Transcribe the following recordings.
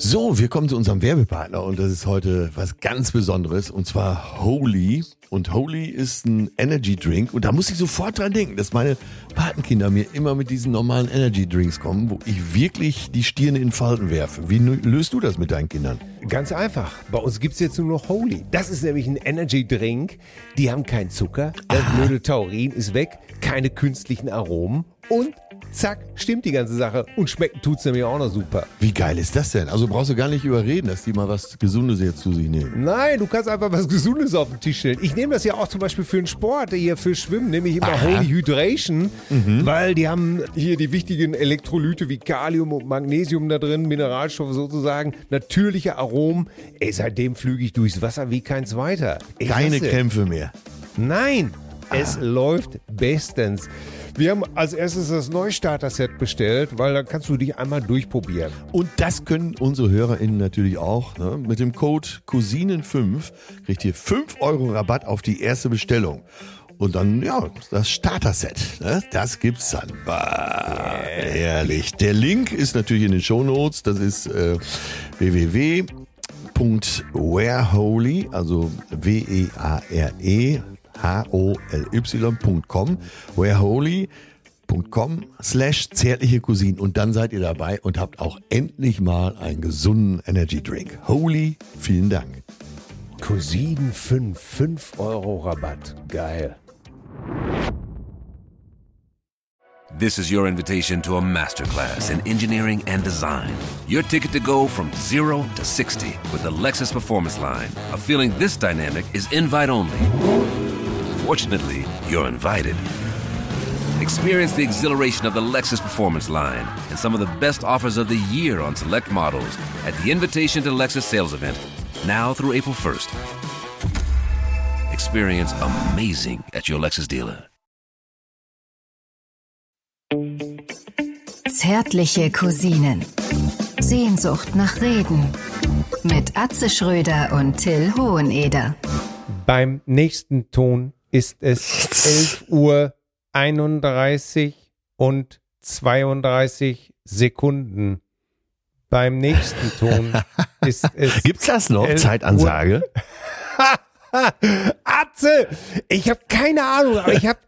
So, wir kommen zu unserem Werbepartner und das ist heute was ganz Besonderes und zwar Holy. Und Holy ist ein Energy Drink und da muss ich sofort dran denken, dass meine Patenkinder mir immer mit diesen normalen Energy Drinks kommen, wo ich wirklich die Stirne in Falten werfe. Wie löst du das mit deinen Kindern? Ganz einfach. Bei uns gibt's jetzt nur noch Holy. Das ist nämlich ein Energy Drink. Die haben keinen Zucker, das blöde Taurin ist weg, keine künstlichen Aromen und zack, stimmt die ganze Sache. Und schmecken tut's nämlich auch noch super. Wie geil ist das denn? Also brauchst du gar nicht überreden, dass die mal was Gesundes jetzt zu sich nehmen. Nein, du kannst einfach was Gesundes auf den Tisch stellen. Ich nehme das ja auch zum Beispiel für den Sport, hier für Schwimmen, nehme ich immer Aha. Holy Hydration, weil die haben hier die wichtigen Elektrolyte wie Kalium und Magnesium da drin, Mineralstoffe sozusagen, natürliche Aromen. Ey, seitdem flüge ich durchs Wasser wie kein zweiter. Ich Keine Kämpfe mehr. Nein, es läuft bestens. Wir haben als erstes das Neustarter-Set bestellt, weil dann kannst du dich einmal durchprobieren. Und das können unsere HörerInnen natürlich auch. Ne? Mit dem Code Cousinen5 kriegt ihr 5 Euro Rabatt auf die erste Bestellung. Und dann, ja, das Starter-Set, ne? das gibt's dann. Bah, herrlich. Der Link ist natürlich in den Shownotes. Das ist äh, www.whereholy, also W-E-A-R-E, H-O-L-Y.com, whereholy.com slash zärtliche Cousinen und dann seid ihr dabei und habt auch endlich mal einen gesunden Energy Drink. Holy, vielen Dank. Cousinen 5, 5 Euro Rabatt. Geil. This is your invitation to a masterclass in engineering and design. Your ticket to go from zero to 60 with the Lexus Performance Line. A feeling this dynamic is invite only. Fortunately, you're invited. Experience the exhilaration of the Lexus Performance Line and some of the best offers of the year on select models at the Invitation to Lexus sales event, now through April 1st. Experience amazing at your Lexus dealer. Zärtliche Cousinen. Sehnsucht nach Reden. Mit Atze Schröder und Till Hoheneder. Beim nächsten Ton ist es 11 Uhr 31 und 32 Sekunden. Beim nächsten Ton ist es Gibt's das noch? Zeitansage? Atze! Ich habe keine Ahnung, aber ich habe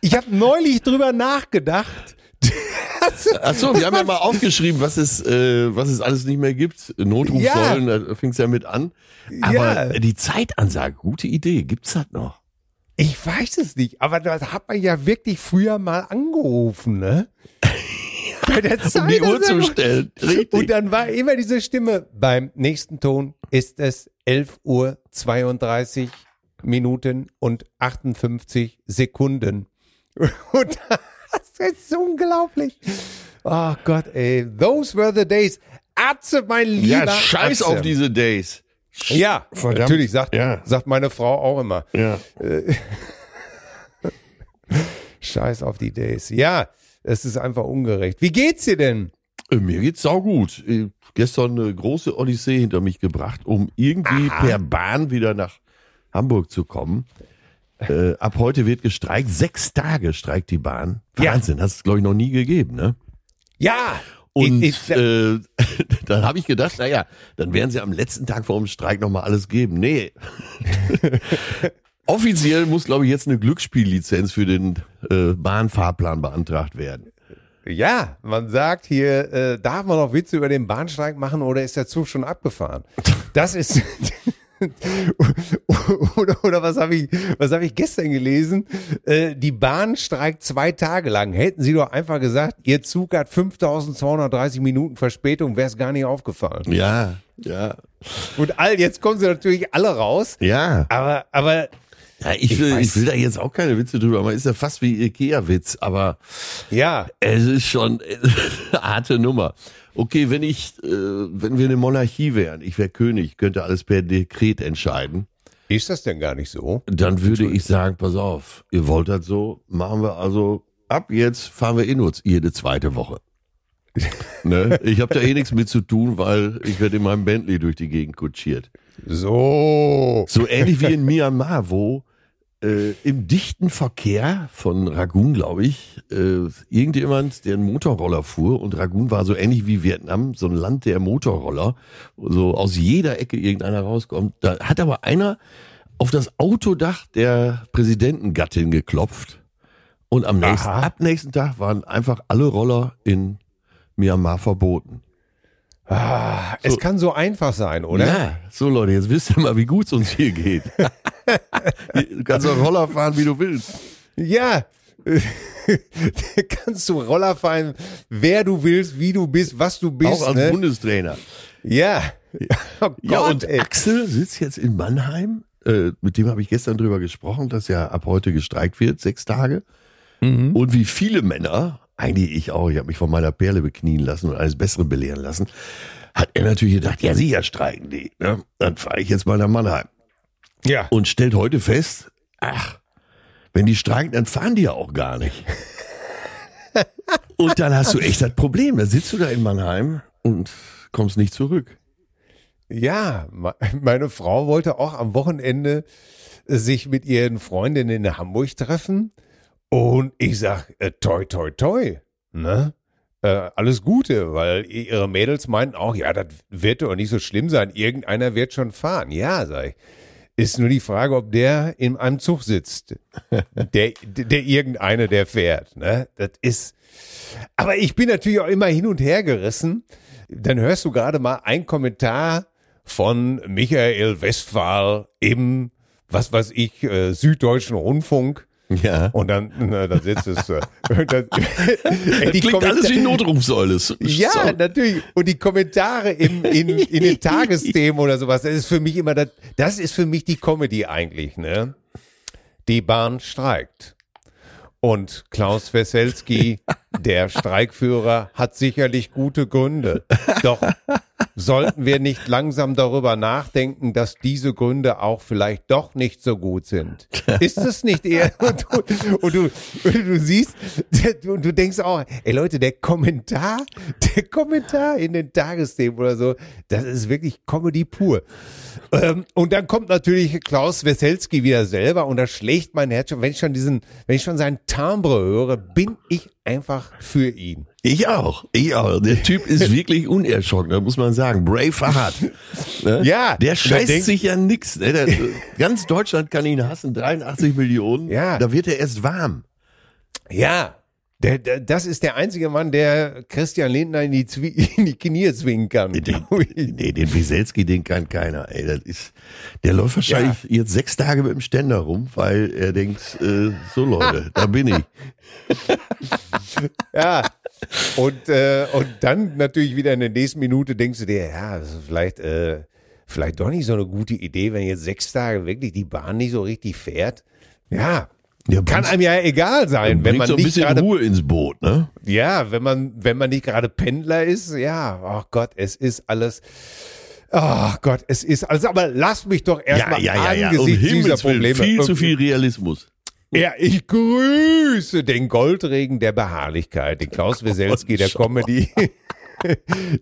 ich hab neulich drüber nachgedacht. Achso, wir haben ja mal aufgeschrieben, was es, äh, was es alles nicht mehr gibt. Notrufsäulen, da fing's ja mit an. Aber Ja. die Zeitansage, gute Idee, gibt's das noch? Ich weiß es nicht, aber das hat man ja wirklich früher mal angerufen, ne? Bei der Um die Uhr zu stellen. Richtig. Und dann war immer diese Stimme. Beim nächsten Ton ist es 11 Uhr 32 Minuten und 58 Sekunden. Und das ist unglaublich. Oh Gott, ey. Those were the days. Atze, mein lieber ja, scheiß Atze. auf diese Days. Ja, Verdammt. natürlich, sagt, Ja. sagt meine Frau auch immer. Ja. Scheiß auf die Days. Ja, es ist einfach ungerecht. Wie geht's dir denn? Äh, Mir geht's saugut. Äh, Gestern eine große Odyssee hinter mich gebracht, um irgendwie per Bahn wieder nach Hamburg zu kommen. Äh, ab heute wird gestreikt. Sechs Tage streikt die Bahn. Ja. Wahnsinn, hast es, glaube ich, noch nie gegeben, ne? Ja. Und Ich- ich- äh, dann habe ich gedacht, naja, dann werden sie am letzten Tag vor dem Streik nochmal alles geben. Nee. Offiziell muss, glaube ich, jetzt eine Glücksspiellizenz für den äh, Bahnfahrplan beantragt werden. Ja, man sagt hier, äh, darf man noch Witze über den Bahnstreik machen oder ist der Zug schon abgefahren? Das ist oder, oder was habe ich, was habe ich gestern gelesen? Äh, die Bahn streikt zwei Tage lang. Hätten sie doch einfach gesagt, ihr Zug hat 5230 Minuten Verspätung, wäre es gar nicht aufgefallen. Ja, ja, Und all, jetzt kommen sie natürlich alle raus. ja. Aber, aber Ja, ich, will, ich will da jetzt auch keine Witze drüber machen. Ist ja fast wie Ikea-Witz, aber ja, es ist schon eine harte Nummer. Okay, wenn ich, äh, wenn wir eine Monarchie wären, ich wäre König, könnte alles per Dekret entscheiden, ist das denn gar nicht so? dann würde ich sagen, pass auf, ihr wollt das so, machen wir also, ab jetzt fahren wir in uns jede zweite Woche. ne? Ich habe da eh nichts mit zu tun, weil ich werde in meinem Bentley durch die Gegend kutschiert. So. So ähnlich wie in Myanmar, wo äh, im dichten Verkehr von Ragun, glaube ich, äh, irgendjemand, der einen Motorroller fuhr und Ragun war so ähnlich wie Vietnam, so ein Land der Motorroller, wo so aus jeder Ecke irgendeiner rauskommt. Da hat aber einer auf das Autodach der Präsidentengattin geklopft und am nächsten, Aha. ab nächsten Tag waren einfach alle Roller in Myanmar verboten. Ah, es kann so einfach sein, oder? Ja, so Leute, jetzt wisst ihr mal, wie gut es uns hier geht. du kannst auch Roller fahren, wie du willst. Ja. kannst du Roller fahren, wer du willst, wie du bist, was du bist. Auch als ne? Bundestrainer. Ja. Oh Ja, Gott, und ey. Axel sitzt jetzt in Mannheim. Äh, mit dem habe ich gestern drüber gesprochen, dass ja ab heute gestreikt wird, sechs Tage. Mhm. Und wie viele Männer, eigentlich ich auch, ich habe mich von meiner Perle beknien lassen und alles Bessere belehren lassen, hat er natürlich gedacht, ja sicher streiken die. Ne? Dann fahre ich jetzt mal nach Mannheim. Ja. Und stellt heute fest, ach, wenn die streiken, dann fahren die ja auch gar nicht. und dann hast du echt das Problem. Da sitzt du da in Mannheim und kommst nicht zurück. Ja, me- meine Frau wollte auch am Wochenende sich mit ihren Freundinnen in Hamburg treffen. Und ich sag, äh, toi, toi, toi, ne? Äh, alles Gute, weil ihre Mädels meinten auch, ja, das wird doch nicht so schlimm sein. Irgendeiner wird schon fahren. Ja, sag ich. Ist nur die Frage, ob der in einem Zug sitzt. Der, der irgendeine, der fährt, ne? Das ist, aber ich bin natürlich auch immer hin und her gerissen. Dann hörst du gerade mal einen Kommentar von Michael Westphal im, was weiß ich, äh, Süddeutschen Rundfunk. Ja. Und dann, na, da sitzt es. Äh, die Klingt alles Kommentar- wie Notrufsäule. So- ja, so. natürlich. Und die Kommentare im, in, in den Tagesthemen oder sowas, das ist für mich immer, das, das ist für mich die Comedy eigentlich, ne? Die Bahn streikt. Und Klaus Weselski, der Streikführer, hat sicherlich gute Gründe. Doch sollten wir nicht langsam darüber nachdenken, dass diese Gründe auch vielleicht doch nicht so gut sind? Ist es nicht eher? Und du, und du, und du siehst, und du denkst auch, ey Leute, der Kommentar, der Kommentar in den Tagesthemen oder so, das ist wirklich Comedy pur. Ähm, und dann kommt natürlich Klaus Weselski wieder selber und da schlägt mein Herz schon, wenn ich schon diesen, wenn ich schon seinen Timbre höre, bin ich einfach für ihn. Ich auch, ich auch. Der Typ ist wirklich unerschrocken, da muss man sagen. Braveheart. Ne? Ja, Der scheißt denk- sich ja nix. Ne? Der, ganz Deutschland kann ihn hassen, 83 Millionen. Ja. Da wird er erst warm. Ja. Der, der, das ist der einzige Mann, der Christian Lindner in die, Zwie in die Knie zwingen kann. Den, nee, den Wieselski, den kann keiner. Ey, das ist, der läuft wahrscheinlich jetzt sechs Tage mit dem Ständer rum, weil er denkt, äh, so Leute, da bin ich. Ja. Und, äh, und dann natürlich wieder in der nächsten Minute denkst du dir, ja, das ist vielleicht, äh, vielleicht doch nicht so eine gute Idee, wenn jetzt sechs Tage wirklich die Bahn nicht so richtig fährt. Ja. Ja, Kann einem ja egal sein, wenn man so ein nicht bisschen gerade Ruhe ins Boot, ne? Ja, wenn man, wenn man nicht gerade Pendler ist, ja, ach Gott, es ist alles. Ach Gott, es ist alles. Aber lass mich doch Ja, erstmal ja, ja, ja. Um angesichts dieser Himmels Willen, Probleme. viel zu viel Realismus. Ja, ich grüße den Goldregen der Beharrlichkeit, den Klaus Weselski der Comedy.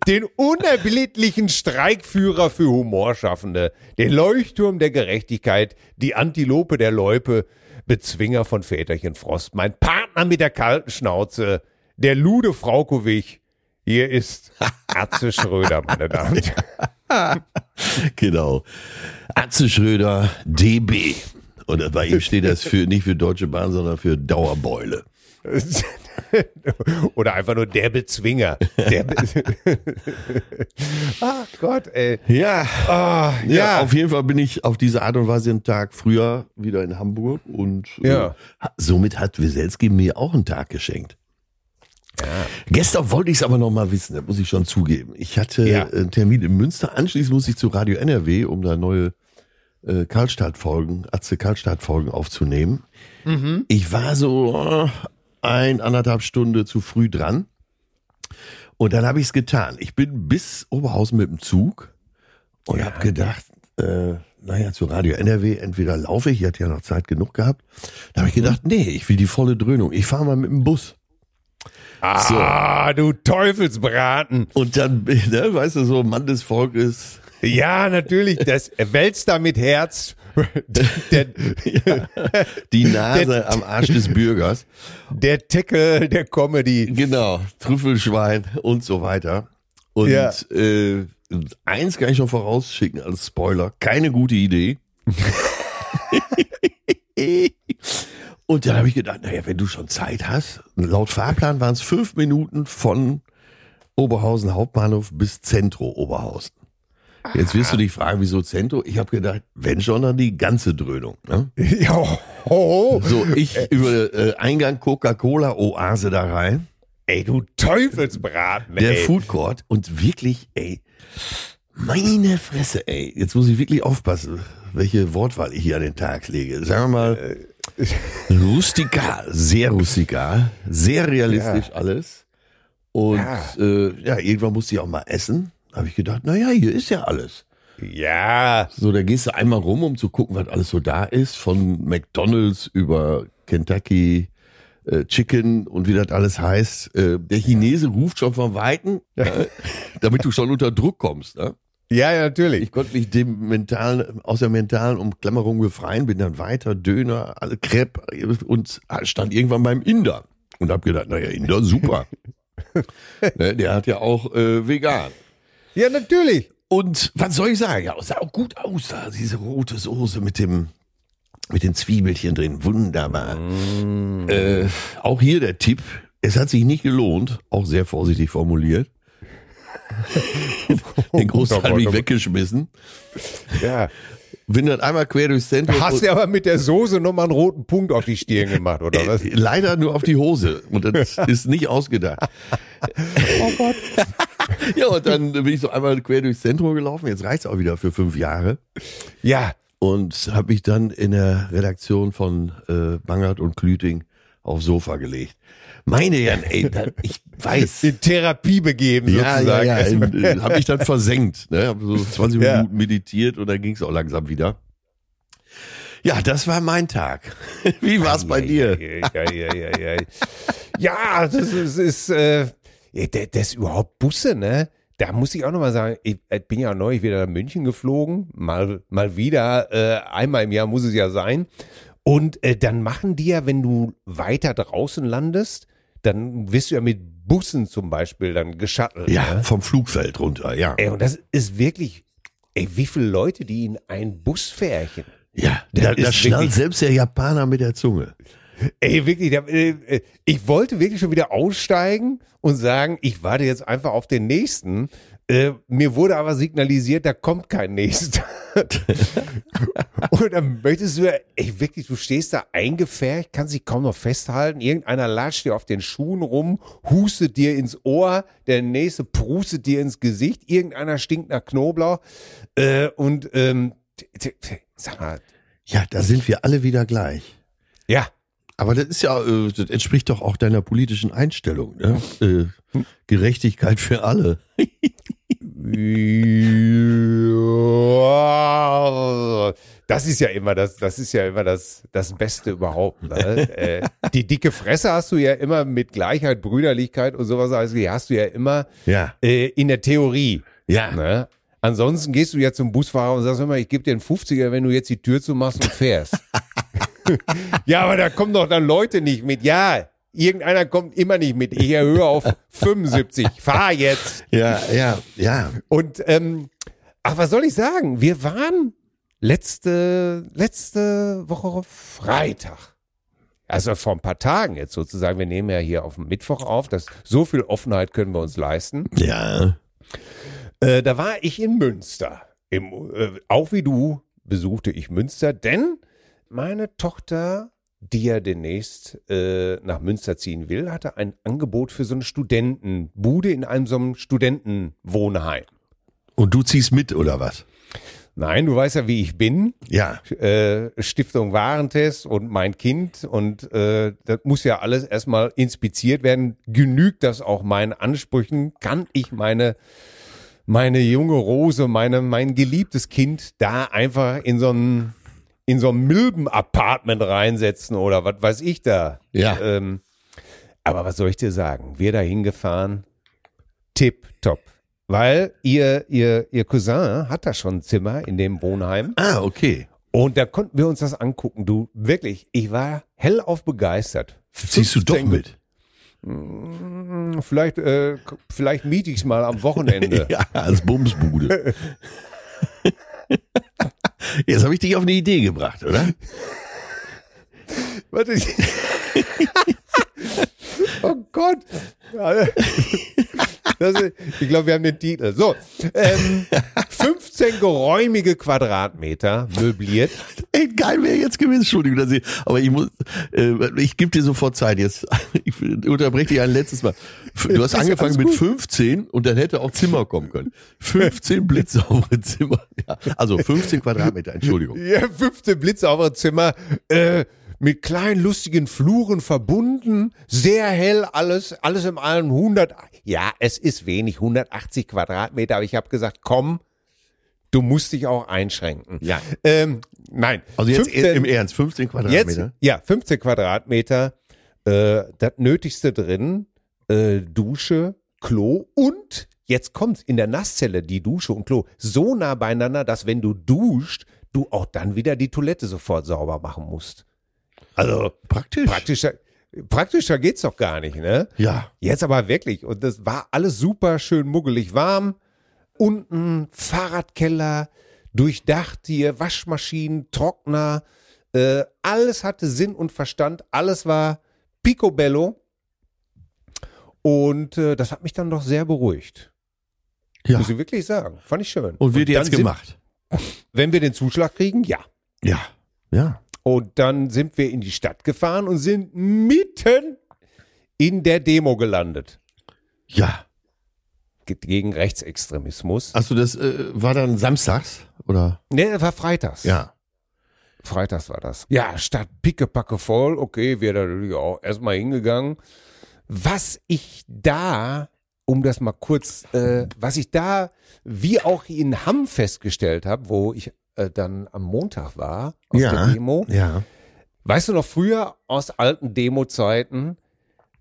Den unerbittlichen Streikführer für Humorschaffende, den Leuchtturm der Gerechtigkeit, die Antilope der Loipe, Bezwinger von Väterchen Frost, mein Partner mit der kalten Schnauze, der Lude Fraukowig. Hier ist Atze Schröder, meine Damen und Herren. Genau. Atze Schröder, DB. Und bei ihm steht das für, nicht für Deutsche Bahn, sondern für Dauerbeule. Oder einfach nur der Bezwinger. Der Be Ach Gott, ey. Ja. Ah, Ja, ja. auf jeden Fall bin ich auf diese Art und Weise einen Tag früher wieder in Hamburg und äh, Ja. ha- somit hat Wieselski mir auch einen Tag geschenkt. Gestern wollte ich es aber noch mal wissen, das muss ich schon zugeben. Ich hatte Ja. einen Termin in Münster, anschließend musste ich zu Radio NRW, um da neue äh, Karlstadt-Folgen, Atze Karlstadt-Folgen aufzunehmen. Mhm. Ich war so äh, ein, anderthalb Stunde zu früh dran. Und dann habe ich es getan. Ich bin bis Oberhausen mit dem Zug und Ja. habe gedacht, äh, naja, zu Radio NRW, entweder laufe ich, ich hatte ja noch Zeit genug gehabt. Da habe ich gedacht, nee, ich will die volle Dröhnung. Ich fahre mal mit dem Bus. Ah, du Teufelsbraten. Und dann, ne, weißt du, so Mann des Volkes, Ja, natürlich, das wälzt da mit Herz. Der, Die Nase am Arsch des Bürgers. der Tackle der Comedy. Genau, Trüffelschwein und so weiter. Und Ja. äh, eins kann ich noch vorausschicken als Spoiler. Keine gute Idee. und dann habe ich gedacht, naja, wenn du schon Zeit hast, laut Fahrplan waren es fünf Minuten von Oberhausen Hauptbahnhof bis Zentro Oberhausen. Jetzt wirst du dich fragen, wieso Zentro? Ich habe gedacht, wenn schon, dann die ganze Dröhnung. Ne? Ja, ho, ho. So, ich über äh, Eingang Coca-Cola Oase da rein. Ey, du Teufelsbraten, Der ey. Food Court und wirklich, ey, meine Fresse, ey. Jetzt muss ich wirklich aufpassen, welche Wortwahl ich hier an den Tag lege. Sagen wir mal, rustikal, sehr rustikal, sehr realistisch alles. Und Ja. Äh, ja, irgendwann musste ich auch mal essen. Habe ich gedacht, na ja, hier ist ja alles. Ja, So, da gehst du einmal rum, um zu gucken, was alles so da ist. Von McDonalds über Kentucky äh, Chicken und wie das alles heißt. Äh, der Chinese ruft schon von Weitem, äh, damit du schon unter Druck kommst. Ne? ja, ja, natürlich. Ich konnte mich dem mentalen, aus der mentalen Umklammerung befreien, bin dann weiter, Döner, alle Crepe und stand irgendwann beim Inder. Und hab gedacht, naja, Inder, super. ne, der hat ja auch äh, vegan. Ja, natürlich. Und was soll ich sagen? Ja, sah auch gut aus, da, diese rote Soße mit dem mit den Zwiebelchen drin, wunderbar. Äh, auch hier der Tipp, es hat sich nicht gelohnt, auch sehr vorsichtig formuliert. Den Großteil habe ich weggeschmissen. Ja. Bin dann einmal quer durchs Zentrum. Hast du aber mit der Soße nochmal einen roten Punkt auf die Stirn gemacht, oder was? Äh, Leider nur auf die Hose. Und das ist nicht ausgedacht. Oh Gott. Ja, und dann bin ich so einmal quer durchs Zentrum gelaufen. Jetzt reicht's auch wieder für fünf Jahre. Ja, und habe mich dann in der Redaktion von äh, Bangert und Klüting aufs Sofa gelegt. Meine Herren, ey, da, ich weiß. in Therapie begeben, Ja, ja, sozusagen. ja, äh, habe mich dann versenkt. Ne? Habe so 20 Ja. Minuten meditiert und dann ging's auch langsam wieder. Ja, das war mein Tag. Wie war's bei dir? Ja, ja, ja, ja, ja. Ja, das ist, ist äh, ja, das, das überhaupt Busse, ne? Da muss ich auch nochmal sagen, ich, ich bin ja neulich wieder nach München geflogen, mal, mal wieder, äh, einmal im Jahr muss es ja sein. Und äh, dann machen die ja, wenn du weiter draußen landest, dann wirst du ja mit Bussen zum Beispiel dann geschattelt. Ja, Ne? vom Flugfeld runter, ja. Ey, und das ist wirklich, ey, wie viele Leute, die in einen Bus färchen. Ja, da, da ist schnallt selbst der Japaner mit der Zunge. Ey, wirklich, da, äh, äh, ich wollte wirklich schon wieder aussteigen und sagen, ich warte jetzt einfach auf den nächsten. Äh, mir wurde aber signalisiert, da kommt kein nächster. und dann möchtest du ja, ey, wirklich, du stehst da eingefärcht, kannst dich kaum noch festhalten. Irgendeiner latscht dir auf den Schuhen rum, hustet dir ins Ohr, der nächste prustet dir ins Gesicht, irgendeiner stinkt nach Knoblauch. Äh, und ähm, sag mal, Ja, da sind wir alle wieder gleich. ja, Aber das ist ja, äh, das entspricht doch auch deiner politischen Einstellung. Ne? Äh, Gerechtigkeit für alle. Ja, Das ist ja immer das, das ist ja immer das, das Beste überhaupt. Ne? äh, die dicke Fresse hast du ja immer mit Gleichheit, Brüderlichkeit und sowas, also die hast du ja immer Ja. äh, in der Theorie. Ja. Ne? Ansonsten gehst du ja zum Busfahrer und sagst immer, ich gebe dir einen 50er, wenn du jetzt die Tür zumachst und fährst. ja, aber da kommen doch dann Leute nicht mit. Ja, irgendeiner kommt immer nicht mit. Ich erhöhe auf 75. Fahr jetzt. Ja, ja, ja. Und ähm, ach, was soll ich sagen? Wir waren letzte, letzte Woche Freitag. Also vor ein paar Tagen jetzt sozusagen. Wir nehmen ja hier auf dem Mittwoch auf. Das, so viel Offenheit können wir uns leisten. Ja. Äh, da war ich in Münster. Im, äh, auch wie du besuchte ich Münster, denn meine Tochter, die ja demnächst äh, nach Münster ziehen will, hatte ein Angebot für so eine Studentenbude in einem so einem Studentenwohnheim. Und du ziehst mit, oder was? Nein, du weißt ja, wie ich bin. Ja. Äh, Stiftung Warentest und mein Kind und äh, das muss ja alles erstmal inspiziert werden. Genügt das auch meinen Ansprüchen? Kann ich meine meine junge Rose, meine mein geliebtes Kind da einfach in so ein in so ein Milben-Apartment reinsetzen oder was weiß ich da? Ja. Ähm, aber was soll ich dir sagen? Wir da hingefahren, tip top. weil ihr, ihr, ihr Cousin hat da schon ein Zimmer in dem Wohnheim. Ah, okay. Und da konnten wir uns das angucken. Du, wirklich, ich war hellauf begeistert. Ziehst du doch 15 mit. Hm, Vielleicht, äh, vielleicht miete ich es mal am Wochenende. Ja, als Bumsbude. Jetzt habe ich dich auf eine Idee gebracht, oder? Warte. oh Gott. Ist, ich glaube, wir haben den Titel. So, ähm, 15 geräumige Quadratmeter möbliert. Ey, geil wäre jetzt gewesen, Entschuldigung, dass ich, aber ich muss, äh, ich gebe dir sofort Zeit jetzt. Ich unterbreche dich ein letztes Mal. Du hast angefangen mit gut. 15 und dann hätte auch Zimmer kommen können. 15 blitzsaubere Zimmer. Ja, also 15 Quadratmeter, Entschuldigung. Ja, 15 blitzsaubere Zimmer, äh, mit kleinen lustigen Fluren verbunden, sehr hell alles, alles im allen 100. Ja, es ist wenig, 180 Quadratmeter, aber ich habe gesagt, komm, du musst dich auch einschränken. Ja. Ähm, nein. Also jetzt 15 im Ernst, 15 Jetzt, Quadratmeter. ja, 15 Quadratmeter, äh, das Nötigste drin, äh, Dusche, Klo und jetzt kommt's in der Nasszelle, die Dusche und Klo, so nah beieinander, dass wenn du duscht, du auch dann wieder die Toilette sofort sauber machen musst. Also Praktisch. praktischer, praktischer geht's doch gar nicht, ne? Ja. Jetzt aber wirklich. Und das war alles super schön muggelig warm. Unten Fahrradkeller, durchdacht hier, Waschmaschinen, Trockner. Äh, alles hatte Sinn und Verstand. Alles war picobello. Und äh, das hat mich dann doch sehr beruhigt. Ja. Muss ich wirklich sagen. Fand ich schön. Und wird jetzt gemacht. Wenn wir den Zuschlag kriegen, ja. Ja. Ja. Und dann sind wir in die Stadt gefahren und sind mitten in der Demo gelandet. Ja. Ge- Gegen Rechtsextremismus. Achso, das äh, war dann samstags, oder? Nee, das war freitags. Ja. Freitags war das. Ja, Stadt pickepacke voll. Okay, wir da auch erstmal hingegangen. Was ich da, um das mal kurz, äh, was ich da, wie auch in Hamm festgestellt habe, wo ich äh, dann am Montag war, auf Ja. der Demo. Ja. Weißt du noch früher aus alten Demo-Zeiten,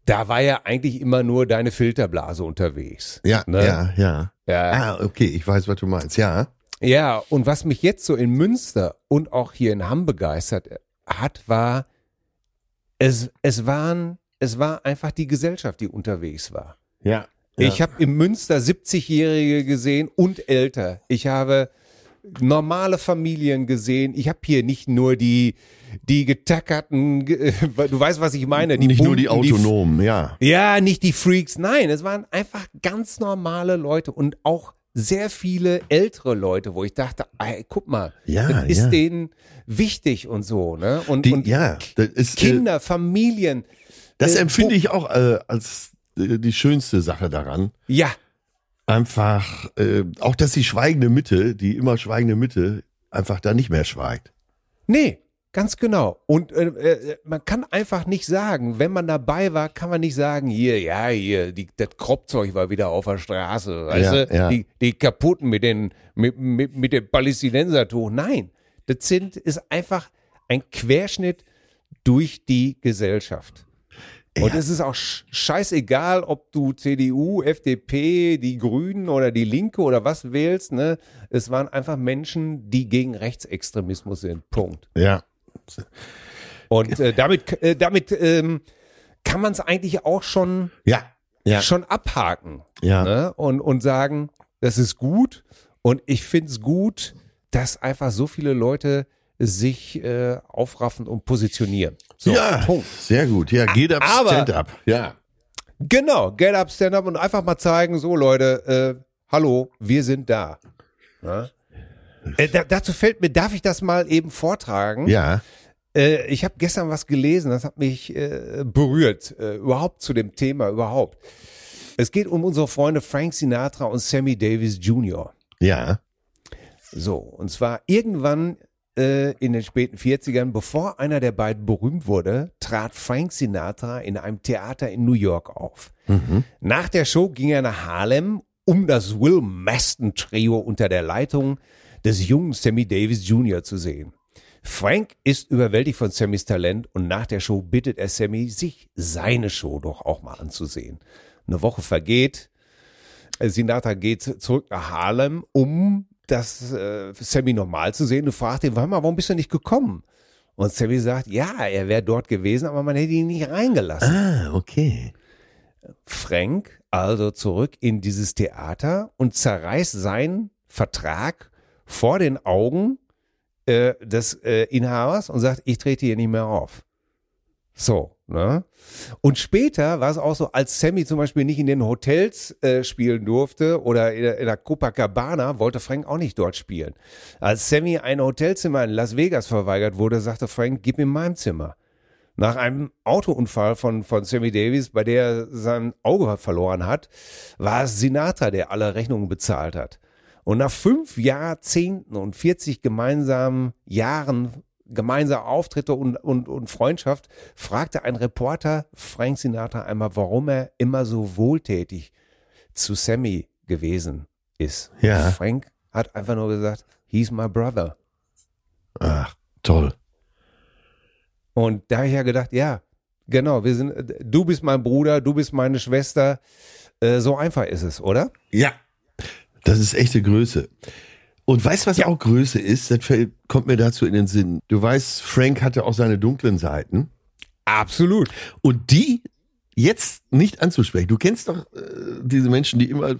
da war ja eigentlich immer nur deine Filterblase unterwegs. Ja, Ne? ja, ja. Ja. Ah, okay, ich weiß, was du meinst. Ja. Ja, und was mich jetzt so in Münster und auch hier in Hamm begeistert hat, war, es, es waren, es war einfach die Gesellschaft, die unterwegs war. Ja. ja. Ich habe im Münster 70-Jährige gesehen und älter. Ich habe normale Familien gesehen. Ich habe hier nicht nur die, die getackerten, ge- du weißt, was ich meine. Die nicht nur die bunten, Autonomen, ja. ja, nicht die Freaks, nein, es waren einfach ganz normale Leute und auch sehr viele ältere Leute, wo ich dachte, ey, guck mal, Ja, das ist ja. denen wichtig und so, ne? Und, Die, und ja, ist, äh, Kinder, Familien, das äh, empfinde ich auch äh, als äh, die schönste Sache daran. ja, Einfach, äh, auch dass die schweigende Mitte, die immer schweigende Mitte, einfach da nicht mehr schweigt. nee, ganz genau. Und äh, äh, man kann einfach nicht sagen, wenn man dabei war, kann man nicht sagen, hier, ja, hier, die, das Kropfzeug war wieder auf der Straße, weißt Ja, du? ja. Die, die kaputten mit den, mit, mit, mit dem Palästinensertuch. Nein, das sind, ist einfach ein Querschnitt durch die Gesellschaft. Und Ja. es ist auch sch- scheißegal, ob du CDU, FDP, die Grünen oder die Linke oder was wählst, ne? Es waren einfach Menschen, die gegen Rechtsextremismus sind. Punkt. Ja. Und äh, damit, äh, damit ähm, kann man es eigentlich auch schon, Ja. Ja. schon abhaken Ja. ne? und, und sagen, das ist gut. Und ich finde es gut, dass einfach so viele Leute sich äh, aufraffen und positionieren. So, ja. Punkt. Sehr gut. Ja, geht up, Aber- stand up. Ja. Genau, get up, stand up und einfach mal zeigen, so Leute, äh, hallo, wir sind da. Ja? Äh, da, dazu fällt mir, darf ich das mal eben vortragen? Ja. Äh, ich habe gestern was gelesen, das hat mich äh, berührt, äh, überhaupt zu dem Thema überhaupt. Es geht um unsere Freunde Frank Sinatra und Sammy Davis Jr. Ja. So, und zwar irgendwann äh, in den späten 40ern, bevor einer der beiden berühmt wurde, trat Frank Sinatra in einem Theater in New York auf. Nach der Show ging er nach Harlem, um das Will Maston Trio unter der Leitung des jungen Sammy Davis Jr. zu sehen. Frank ist überwältigt von Sammys Talent und nach der Show bittet er Sammy, sich seine Show doch auch mal anzusehen. Eine Woche vergeht, Sinatra geht zurück nach Harlem, um das äh, Sammy normal zu sehen. Du fragst ihn, warum bist du nicht gekommen? Und Sammy sagt, ja, er wäre dort gewesen, aber man hätte ihn nicht reingelassen. Ah, okay. Frank also zurück in dieses Theater und zerreißt seinen Vertrag vor den Augen äh, des äh, Inhabers und sagt, ich trete hier nicht mehr auf. So, ne? Und später war es auch so, als Sammy zum Beispiel nicht in den Hotels äh, spielen durfte oder in der, in der Copacabana, wollte Frank auch nicht dort spielen. Als Sammy ein Hotelzimmer in Las Vegas verweigert wurde, sagte Frank, gib mir mein Zimmer. Nach einem Autounfall von, von Sammy Davis, bei der er sein Auge verloren hat, war es Sinatra, der alle Rechnungen bezahlt hat. Und nach fünf Jahrzehnten und 40 gemeinsamen Jahren gemeinsame Auftritte und, und, und Freundschaft, fragte ein Reporter Frank Sinatra einmal, warum er immer so wohltätig zu Sammy gewesen ist. Ja. Frank hat einfach nur gesagt, he's my brother. Ach, toll. Und da habe ich ja gedacht, ja, genau, wir sind, du bist mein Bruder, du bist meine Schwester. Äh, so einfach ist es, oder? Ja. Das ist echte Größe. Und weißt was Ja. auch Größe ist? Das kommt mir dazu in den Sinn. Du weißt, Frank hatte auch seine dunklen Seiten. Absolut. Und die jetzt nicht anzusprechen. Du kennst doch äh, diese Menschen, die immer, äh,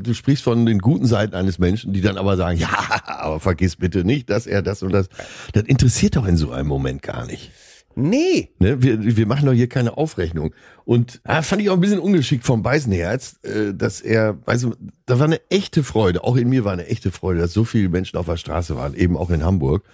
du sprichst von den guten Seiten eines Menschen, die dann aber sagen, ja, aber vergiss bitte nicht, dass er das und das. Das interessiert doch in so einem Moment gar nicht. Nee. Ne? Wir, wir machen doch hier keine Aufrechnung. Und ah, fand ich auch ein bisschen ungeschickt vom Beisenherz, äh, dass er, weißt du, da war eine echte Freude, auch in mir war eine echte Freude, dass so viele Menschen auf der Straße waren, eben auch in Hamburg.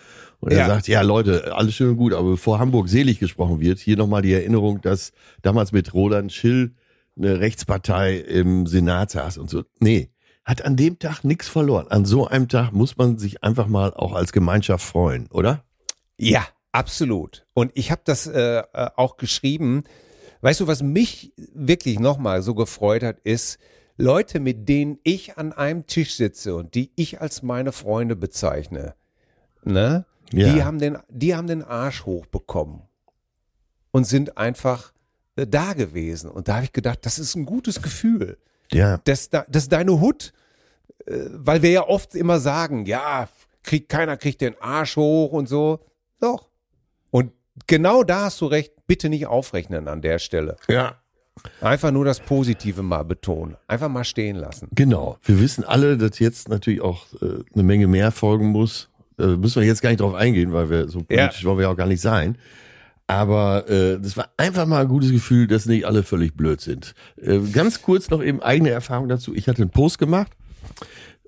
Und er Ja. sagt, ja Leute, alles schön und gut, aber bevor Hamburg selig gesprochen wird, hier nochmal die Erinnerung, dass damals mit Roland Schill eine Rechtspartei im Senat saß und so. Nee, hat an dem Tag nichts verloren. An so einem Tag muss man sich einfach mal auch als Gemeinschaft freuen, oder? Ja, absolut. Und ich habe das äh, äh, auch geschrieben. Weißt du, was mich wirklich nochmal so gefreut hat, ist, Leute, mit denen ich an einem Tisch sitze und die ich als meine Freunde bezeichne, ne? Ja. Die haben den, die haben den Arsch hochbekommen und sind einfach äh, da gewesen. Und da habe ich gedacht, das ist ein gutes Gefühl. Ja. dass, da, dass deine Hut, äh, weil wir ja oft immer sagen, ja, kriegt, keiner kriegt den Arsch hoch und so. Doch. Und genau da hast du recht, bitte nicht aufrechnen an der Stelle. Ja. Einfach nur das Positive mal betonen. Einfach mal stehen lassen. Genau. Wir wissen alle, dass jetzt natürlich auch äh, eine Menge mehr folgen muss. Äh, müssen wir jetzt gar nicht drauf eingehen, weil wir so politisch wollen wir auch gar nicht sein. Aber äh, das war einfach mal ein gutes Gefühl, dass nicht alle völlig blöd sind. Äh, ganz kurz noch eben eigene Erfahrung dazu. Ich hatte einen Post gemacht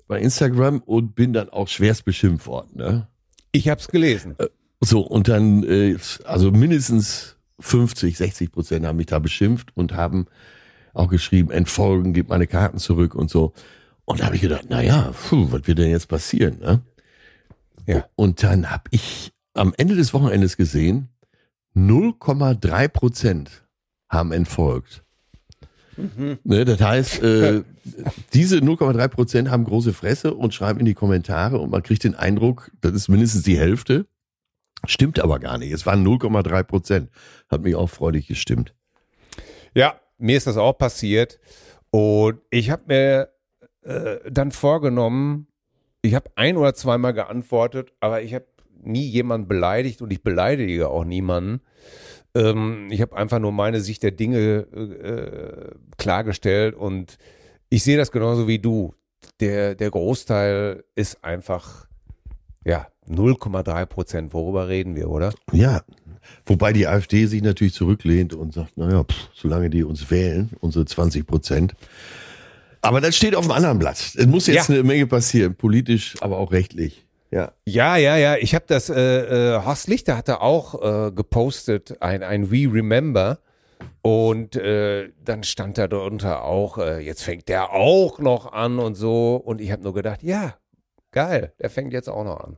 bei Instagram und bin dann auch schwerst beschimpft worden. Ne? Ich hab's gelesen. So, und dann, äh, also mindestens 50, 60 Prozent haben mich da beschimpft und haben auch geschrieben, entfolgen, gib meine Karten zurück und so. Und da habe ich gedacht, na ja, puh, was wird denn jetzt passieren? Ne? Ja. Und dann habe ich am Ende des Wochenendes gesehen, 0,3 Prozent haben entfolgt. Ne, das heißt, äh, diese 0,3 Prozent haben große Fresse und schreiben in die Kommentare und man kriegt den Eindruck, das ist mindestens die Hälfte. Stimmt aber gar nicht. Es waren 0,3 Prozent. Hat mich auch freudig gestimmt. Ja, mir ist das auch passiert. Und ich habe mir äh, dann vorgenommen, ich habe ein oder zweimal geantwortet, aber ich habe nie jemanden beleidigt und ich beleidige auch niemanden. Ähm, ich habe einfach nur meine Sicht der Dinge äh, klargestellt und ich sehe das genauso wie du. Der, der Großteil ist einfach, ja, 0,3 Prozent. Worüber reden wir, oder? Ja. Wobei die AfD sich natürlich zurücklehnt und sagt, naja, pff, solange die uns wählen, unsere 20 Prozent. Aber das steht auf dem anderen Blatt. Es muss jetzt Ja. eine Menge passieren, politisch, aber auch rechtlich. Ja. Ja, ja, ja. Ich habe das, äh, äh, Horst Lichter hatte auch äh, gepostet, ein, ein We Remember. Und äh, dann stand da drunter auch, äh, jetzt fängt der auch noch an und so. Und ich habe nur gedacht, ja, geil, der fängt jetzt auch noch an.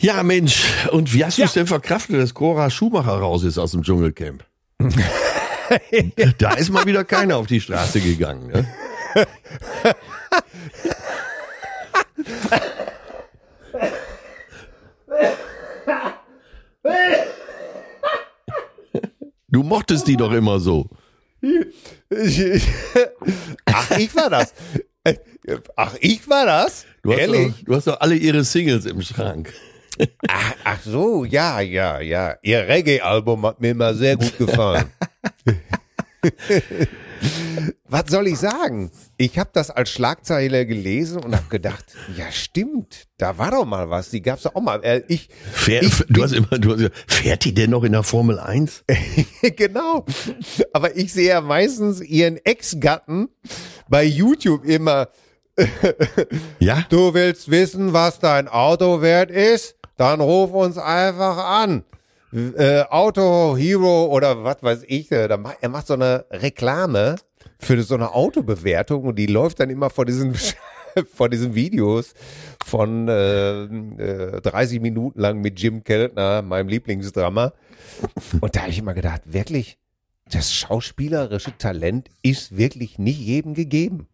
Ja, Mensch, und wie hast du es denn verkraftet, dass Cora Schumacher raus ist aus dem Dschungelcamp? da ist mal wieder keiner auf die Straße gegangen. Ne? Du mochtest die doch immer so. Ach, ich war das. Ach, ich war das? Du hast, Ehrlich? doch, du hast doch alle ihre Singles im Schrank. Ach, ach so, ja, ja, ja. Ihr Reggae-Album hat mir immer sehr gut gefallen. Was soll ich sagen? Ich habe das als Schlagzeile gelesen und habe gedacht, ja stimmt, da war doch mal was. Die gab's doch auch mal. Äh, Ich, Fähr, ich du hast immer, du hast, gesagt, fährt die denn noch in der Formel 1? genau. Aber ich sehe ja meistens ihren Ex-Gatten bei YouTube immer. Ja? Du willst wissen, was dein Auto wert ist? Dann ruf uns einfach an. Äh, Auto Hero oder was weiß ich. äh, Er macht so eine Reklame für so eine Autobewertung und die läuft dann immer vor diesen vor diesen Videos von äh, äh, 30 Minuten lang mit Jim Keltner, meinem Lieblingsdrama. Und da habe ich immer gedacht, wirklich, das schauspielerische Talent ist wirklich nicht jedem gegeben.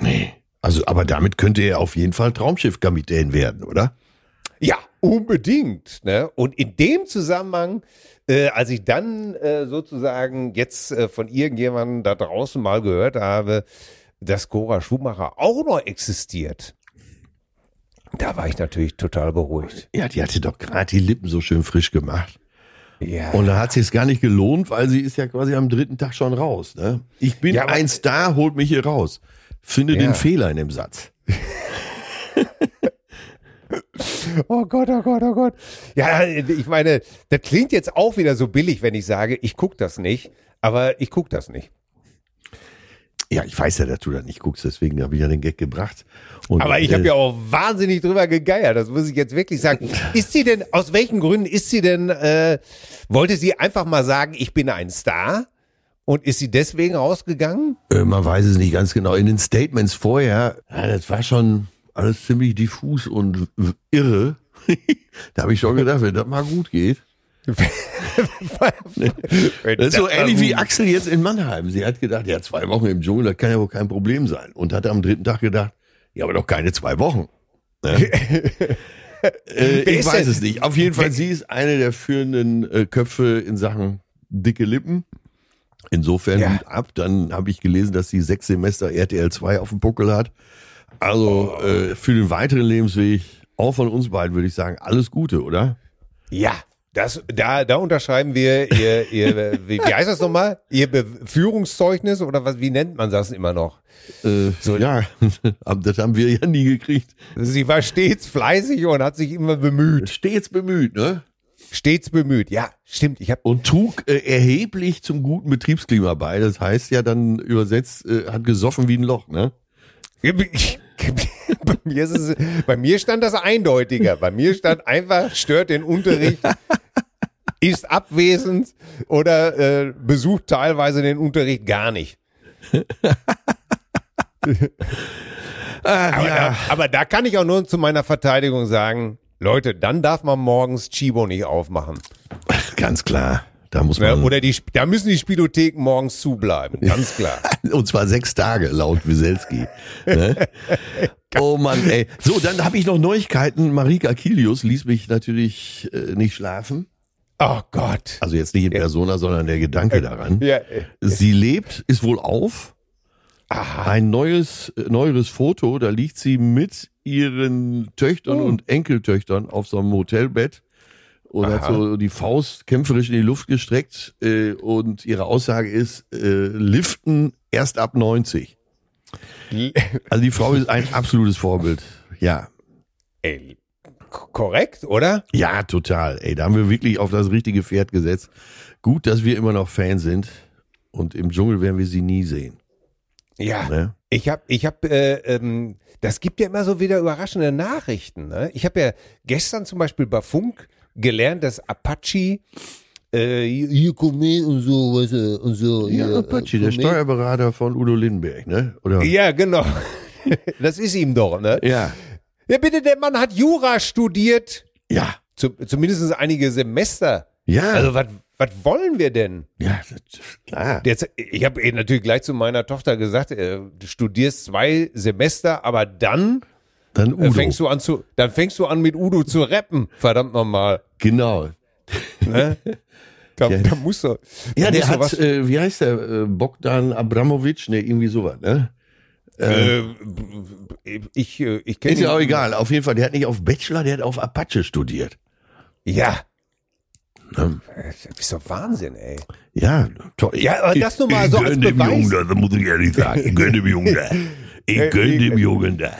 Nee. Also, aber damit könnte er auf jeden Fall Traumschiffkapitän werden, oder? Ja, unbedingt. Ne? Und in dem Zusammenhang, äh, als ich dann äh, sozusagen jetzt äh, von irgendjemandem da draußen mal gehört habe, dass Cora Schumacher auch noch existiert, da war ich natürlich total beruhigt. Ja, die hatte doch gerade die Lippen so schön frisch gemacht. Ja. Und da hat sie es gar nicht gelohnt, weil sie ist ja quasi am dritten Tag schon raus. Ne? Ich bin Ja, ein Star, holt mich hier raus. Finde Ja. den Fehler in dem Satz. Oh Gott, oh Gott, oh Gott. Ja, ich meine, das klingt jetzt auch wieder so billig, wenn ich sage, ich gucke das nicht. Aber ich gucke das nicht. Ja, ich weiß ja, dass du da nicht guckst, deswegen habe ich ja den Gag gebracht. Und, Aber ich äh, habe ja auch wahnsinnig drüber gegeiert, das muss ich jetzt wirklich sagen. Ist sie denn, aus welchen Gründen ist sie denn, äh, wollte sie einfach mal sagen, ich bin ein Star? Und ist sie deswegen rausgegangen? Äh, man weiß es nicht ganz genau. In den Statements vorher, ja, das war schon alles ziemlich diffus und irre. da habe ich schon gedacht, wenn das mal gut geht. Das ist so ähnlich wie Axel jetzt in Mannheim. Sie hat gedacht, ja, zwei Wochen im Dschungel, das kann ja wohl kein Problem sein. Und hat am dritten Tag gedacht, ja, aber doch keine zwei Wochen. Ne? äh, ich weiß es nicht. Auf jeden Fall, sie ist eine der führenden äh, Köpfe in Sachen dicke Lippen. Insofern Ja. Ab. Dann habe ich gelesen, dass sie sechs Semester RTL 2 auf dem Buckel hat. Also äh, für den weiteren Lebensweg, auch von uns beiden würde ich sagen, alles Gute, oder? Ja, das, da, da unterschreiben wir ihr, ihr wie, wie heißt das nochmal? Ihr Führungszeugnis oder was, wie nennt man das immer noch? Äh, so, ja, das haben wir ja nie gekriegt. Sie war stets fleißig und hat sich immer bemüht. Stets bemüht, ne? Stets bemüht. Ja, stimmt. Ich habe Und trug äh, erheblich zum guten Betriebsklima bei. Das heißt ja dann übersetzt, äh, hat gesoffen wie ein Loch, ne? bei, mir ist es, bei mir stand das eindeutiger. Bei mir stand einfach, stört den Unterricht, ist abwesend oder äh, besucht teilweise den Unterricht gar nicht. aber, da, aber da kann ich auch nur zu meiner Verteidigung sagen, Leute, dann darf man morgens Chibo nicht aufmachen. Ganz klar. Da muss man. Oder die, da müssen die Spielotheken morgens zubleiben, ganz klar. Und zwar sechs Tage, laut Wieselski. ne? Oh Mann, ey. So, dann habe ich noch Neuigkeiten. Marika Kilius ließ mich natürlich äh, nicht schlafen. Oh Gott. Also jetzt nicht in Persona, sondern der Gedanke daran. Ja, äh, Sie lebt, ist wohl auf. Ein neues, äh, neueres Foto, da liegt sie mit ihren Töchtern Oh. und Enkeltöchtern auf so einem Hotelbett und hat Aha. so die Faust kämpferisch in die Luft gestreckt äh, und ihre Aussage ist, äh, liften erst ab 90. Also die Frau ist ein absolutes Vorbild. Ja, ey, korrekt, oder? ja, total. Ey, da haben wir wirklich auf das richtige Pferd gesetzt. Gut, dass wir immer noch Fans sind und im Dschungel werden wir sie nie sehen. Ja. Ne? Ich habe, ich habe, äh, ähm, das gibt ja immer so wieder überraschende Nachrichten. Ne? Ich habe ja gestern zum Beispiel bei Funk gelernt, dass Apache äh, hier komm mit und so, weißt du, und so. Ja, hier, Apache, äh, der. Steuerberater von Udo Lindenberg, ne? Oder? Ja, genau. Das ist ihm doch, ne? Ja. Ja, bitte, der Mann hat Jura studiert. Ja. Zu, zumindest einige Semester. Ja. Also, was was wollen wir denn? ja, klar. Jetzt, ich habe eh natürlich gleich zu meiner Tochter gesagt, äh, du studierst zwei Semester, aber dann Dann äh, Udo. fängst du an zu, dann fängst du an mit Udo zu rappen. Verdammt nochmal. genau. Ne? Da, Ja. da musst du. Ja, der hat, was, äh, wie heißt der, äh, Bogdan Abramowitsch, ne, irgendwie sowas, ne? äh, ich, äh, ich kenne Ist ja auch egal. Auf jeden Fall, der hat nicht auf Bachelor, der hat auf Apache studiert. Ja. Ne? Das ist doch Wahnsinn, ey. Ja, toll. Ja, aber das nur mal ich so als Beweis. Jungen da, das muss ich ehrlich sagen. Ich gönn dem Jungen da. Ich gönn dem Jungen da.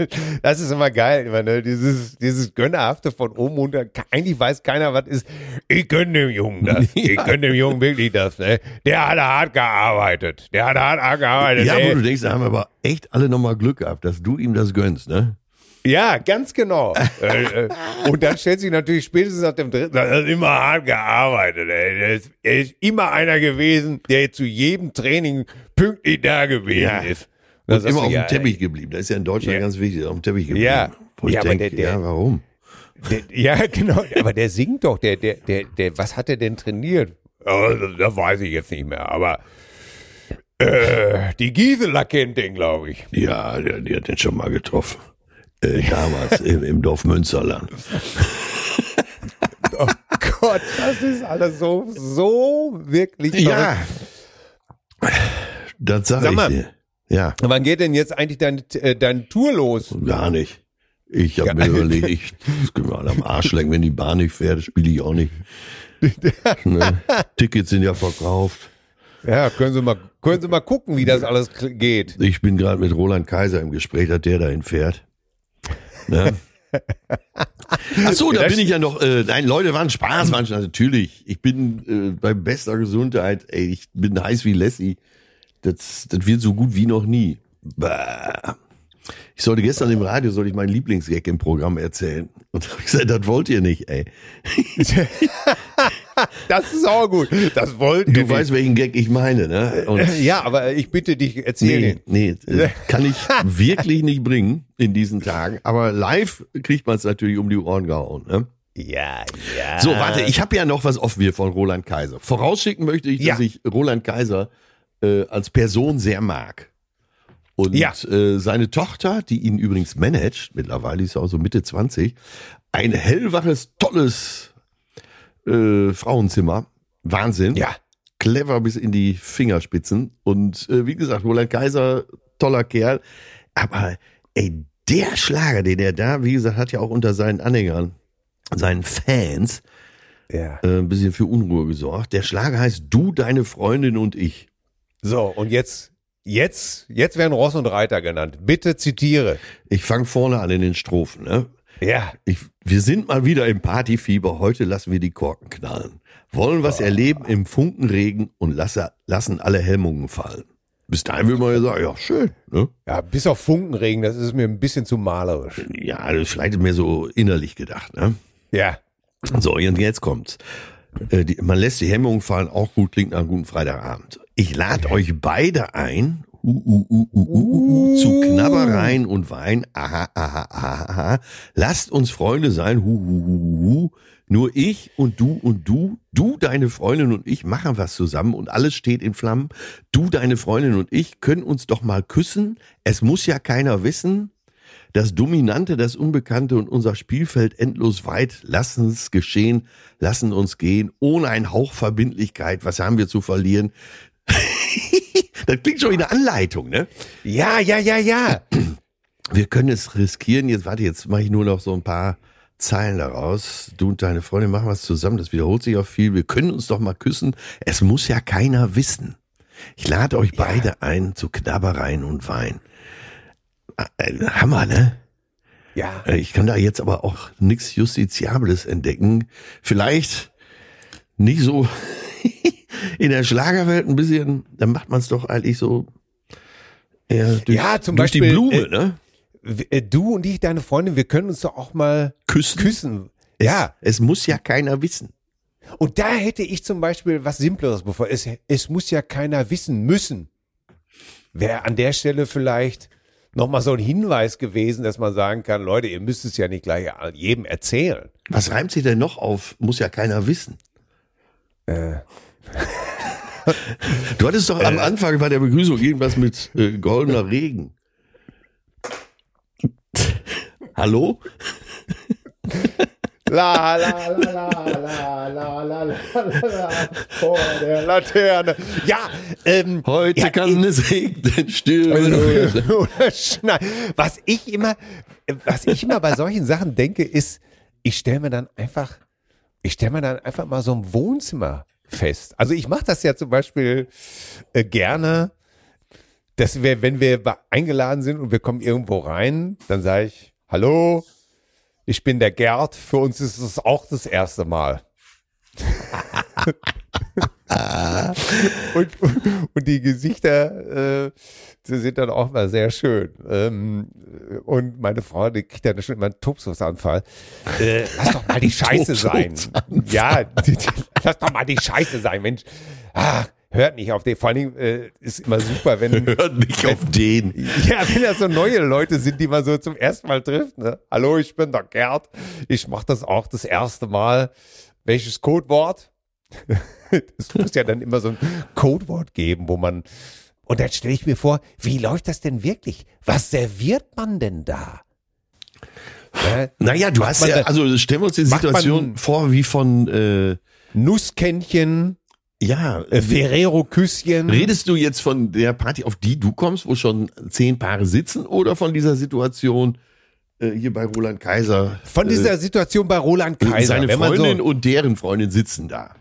Das ist immer geil, immer, ne? dieses, dieses Gönnerhafte von oben runter. Eigentlich weiß keiner, was ist. Ich gönn dem Jungen das. Ich gönn dem Jungen wirklich das. Ne? Der hat hart gearbeitet. Der hat hart gearbeitet. Ja, ey. wo du denkst, da haben wir aber echt alle nochmal Glück gehabt, dass du ihm das gönnst, ne? Ja, ganz genau. äh, äh, und dann stellt sich natürlich spätestens nach dem dritten, er hat immer hart gearbeitet. Er, ist, ist immer einer gewesen, der zu jedem Training pünktlich da gewesen Ja. ist. Und Das immer ist auf ja, dem Teppich geblieben. Das ist ja in Deutschland Ja. ganz wichtig, auf dem Teppich geblieben. Ja. Wo ich Ja, denke, der- der- ja, warum? Der, ja, genau. Aber der singt doch. Der, der, der, der, was hat er denn trainiert? Oh, das, das weiß ich jetzt nicht mehr. Aber äh, die Gisela kennt den, glaube ich. Ja, der, der hat den schon mal getroffen. Äh, damals im, im Dorf Münsterland. Oh Gott, das ist alles so, so wirklich Ja. verrückt. Das sag, Sag ich mal. dir. Ja, Wann geht denn jetzt eigentlich deine, äh, deine Tour los? gar nicht. Ich habe mir überlegt, ich das können wir alle am Arsch lecken, wenn die Bahn nicht fährt, spiele ich auch nicht. ne? Tickets sind ja verkauft. Ja, können Sie mal, können Sie mal gucken, wie das alles geht. Ich bin gerade mit Roland Kaiser im Gespräch, dass der dahin fährt. Ne? Ach so, da bin ich ja noch. Äh, nein, Leute, war ein Spaß, war ein Spaß. Natürlich. Ich bin äh, bei bester Gesundheit. Ey, ich bin heiß wie Lassie. Das, das wird so gut wie noch nie. Bah. Ich sollte gestern im Radio, sollte ich meinen Lieblingsgag im Programm erzählen. Und da habe ich gesagt, das wollt ihr nicht, ey. Das ist auch gut. Das wollten Du wir weißt, welchen Gag ich meine, ne? Und nicht. Ja, aber ich bitte dich, erzähl Nee, den. nee, kann ich wirklich nicht bringen in diesen Tagen. Aber live kriegt man es natürlich um die Ohren gehauen. Ne? Ja, ja. So, warte, ich habe ja noch was offen hier von Roland Kaiser. Vorausschicken möchte ich, dass Ja. ich Roland Kaiser äh, als Person sehr mag. Und Ja. äh, seine Tochter, die ihn übrigens managt, mittlerweile ist er auch so Mitte 20, ein hellwaches, tolles äh, Frauenzimmer. Wahnsinn Ja. clever bis in die Fingerspitzen. Und äh, wie gesagt, Roland Kaiser, toller Kerl. Aber ey, der Schlager, den er da, wie gesagt, hat ja auch unter seinen Anhängern, seinen Fans, Ja. äh, ein bisschen für Unruhe gesorgt. Der Schlager heißt Du, deine Freundin und ich. So, und jetzt, jetzt, jetzt werden Ross und Reiter genannt. Bitte zitiere. Ich fange vorne an in den Strophen. Ne? Ja. Ich, wir sind mal wieder im Partyfieber. Heute lassen wir die Korken knallen. Wollen was erleben im Funkenregen und lasse, lassen alle Hemmungen fallen. Bis dahin will man ja sagen, ja, schön. Ne? Ja, bis auf Funkenregen, das ist mir ein bisschen zu malerisch. Ja, das ist vielleicht mehr so innerlich gedacht. Ne? Ja. So, und jetzt kommt's. Äh, die, man lässt die Hemmungen fallen, auch gut klingt nach einem guten Freitagabend. Ich lade euch beide ein, uh, uh, uh, uh, uh, uh, zu Knabbereien und Wein. Aha, aha, aha, aha. Lasst uns Freunde sein. Hu, hu, hu, hu. Nur ich und du und du, du, deine Freundin und ich machen was zusammen und alles steht in Flammen. Du, deine Freundin und ich können uns doch mal küssen. Es muss ja keiner wissen. Das Dominante, das Unbekannte und unser Spielfeld endlos weit. Lassen es geschehen, lassen uns gehen, ohne einen Hauch Verbindlichkeit. Was haben wir zu verlieren? das klingt schon wie eine Anleitung, ne? Ja, ja, ja, ja. Wir können es riskieren. Jetzt warte, jetzt mache ich nur noch so ein paar Zeilen daraus. Du und deine Freundin machen was zusammen. Das wiederholt sich auch viel. Wir können uns doch mal küssen. Es muss ja keiner wissen. Ich lade euch beide ein zu Knabbereien und Wein. Äh, Hammer, ne? Ja. Äh, Ich kann da jetzt aber auch nichts Justiziables entdecken. Vielleicht nicht so in der Schlagerwelt ein bisschen, dann macht man es doch eigentlich so eher durch, Ja, zum durch Beispiel, die Blume, äh, ne? Äh, Du und ich, deine Freundin, wir können uns doch auch mal Küssen. küssen. Es, Ja. Es muss ja keiner wissen. Und da hätte ich zum Beispiel was Simpleres bevor. Es, es muss ja keiner wissen müssen. Wäre an der Stelle vielleicht nochmal so ein Hinweis gewesen, dass man sagen kann, Leute, ihr müsst es ja nicht gleich jedem erzählen. Was reimt sich denn noch auf? Muss ja keiner wissen. Äh. Du hattest doch am äh. Anfang bei der Begrüßung irgendwas mit äh, goldener Regen. Hallo? La la la la la la la vor der Laterne. Ja, ähm, heute ja, kann es regnen, stürmen oder, oder schneien. Was ich immer, äh, was ich immer bei solchen Sachen denke, ist, ich stelle mir dann einfach ich stelle mir dann einfach mal so ein Wohnzimmer fest. Also ich mache das ja zum Beispiel äh, gerne, dass wir, wenn wir eingeladen sind und wir kommen irgendwo rein, dann sage ich, hallo, ich bin der Gerd, für uns ist es auch das erste Mal. und, und, die Gesichter äh, sind dann auch mal sehr schön. Ähm, und meine Frau, die kriegt dann schon immer einen Tobsuchtsanfall. Äh, lass doch mal die Scheiße sein. Ja, die, die, lass doch mal die Scheiße sein, Mensch. Ah, hört nicht auf den. Vor allen Dingen äh, ist immer super, wenn Hört nicht auf den. ja, wenn das so neue Leute sind, die man so zum ersten Mal trifft. Ne? Hallo, ich bin der Gerd. Ich mache das auch das erste Mal. Welches Codewort? Es muss ja dann immer so ein Codewort geben, wo man. Und dann stelle ich mir vor, wie läuft das denn wirklich? Was serviert man denn da? Ja, Naja, du hast ja, also stellen wir uns die Situation vor wie von, äh, Nusskännchen, ja, äh, Ferrero-Küsschen. redest du jetzt von der Party, auf die du kommst, wo schon zehn Paare sitzen oder von dieser Situation äh, hier bei Roland Kaiser? Von dieser Situation bei Roland äh, Kaiser. seine wenn man so- Freundin und deren Freundin sitzen da.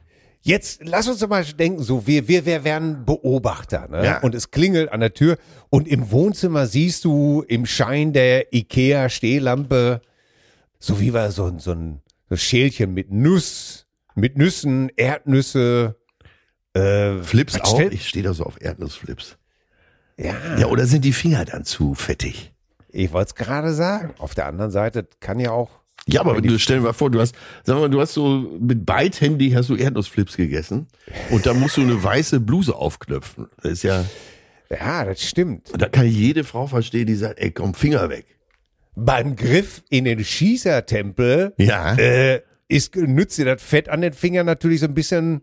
Jetzt lass uns doch mal denken, so wir, wir, wir werden Beobachter, ne? Ja. Und es klingelt an der Tür und im Wohnzimmer siehst du im Schein der Ikea Stehlampe so wie war so ein, so ein so Schälchen mit Nuss, mit Nüssen, Erdnüsse, äh, Flips auch? Ich stehe da so auf Erdnussflips. ja, Ja, oder sind die Finger dann zu fettig? ich wollte es gerade sagen. Auf der anderen Seite kann ja auch Ja, aber du stell dir mal vor, du hast, sag mal, du hast so mit beidhändig hast du Erdnussflips gegessen und da musst du eine weiße Bluse aufknöpfen. Das ist ja, ja, das stimmt. da kann jede Frau verstehen, die sagt, ey, komm, Finger weg. Beim Griff in den Schießertempel Ja. äh, ist, nützt dir das Fett an den Fingern natürlich so ein bisschen,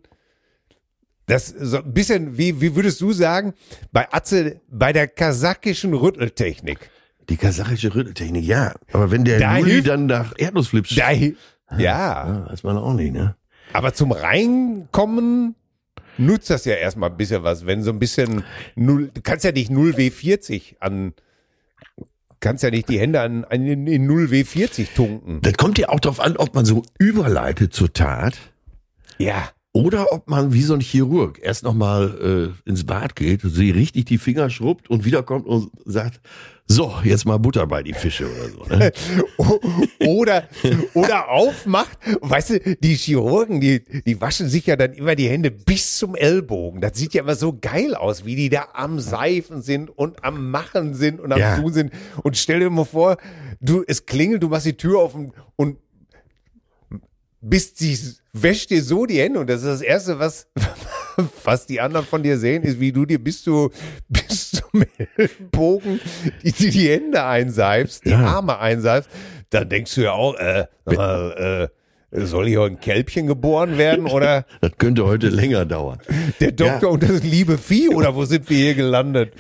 das so ein bisschen, wie, wie würdest du sagen, bei Atze, bei der kasachischen Rütteltechnik. Die kasachische Rütteltechnik, ja. Aber wenn der Da hilft- dann nach Erdnussflips Da, schmeckt, ja, ja, weiß man auch nicht, ne? aber zum Reinkommen nutzt das ja erstmal ein bisschen was, wenn so ein bisschen null, du kannst ja nicht 0 W40 an, kannst ja nicht die Hände an, an in, in 0 W40 tunken. Das kommt ja auch darauf an, ob man so überleitet zur Tat Ja. oder ob man wie so ein Chirurg erst nochmal äh, ins Bad geht, sie richtig die Finger schrubbt und wiederkommt und sagt, so, jetzt mal Butter bei die Fische oder so. Ne? Oder, oder aufmacht. Weißt du, die Chirurgen, die, die waschen sich ja dann immer die Hände bis zum Ellbogen. Das sieht ja immer so geil aus, wie die da am Seifen sind und am Machen sind und am Ja. Tun sind. Und stell dir mal vor, du, es klingelt, du machst die Tür offen und bist die, wäscht dir so die Hände und das ist das Erste, was, was die anderen von dir sehen, ist, wie du dir bis zu, bis Ellbogen die, die, die Hände einseifst, die Ja. Arme einseifst. Dann denkst du ja auch, äh, mal, äh, soll hier ein Kälbchen geboren werden oder Das könnte heute länger dauern. der Doktor und das liebe Vieh oder wo sind wir hier gelandet?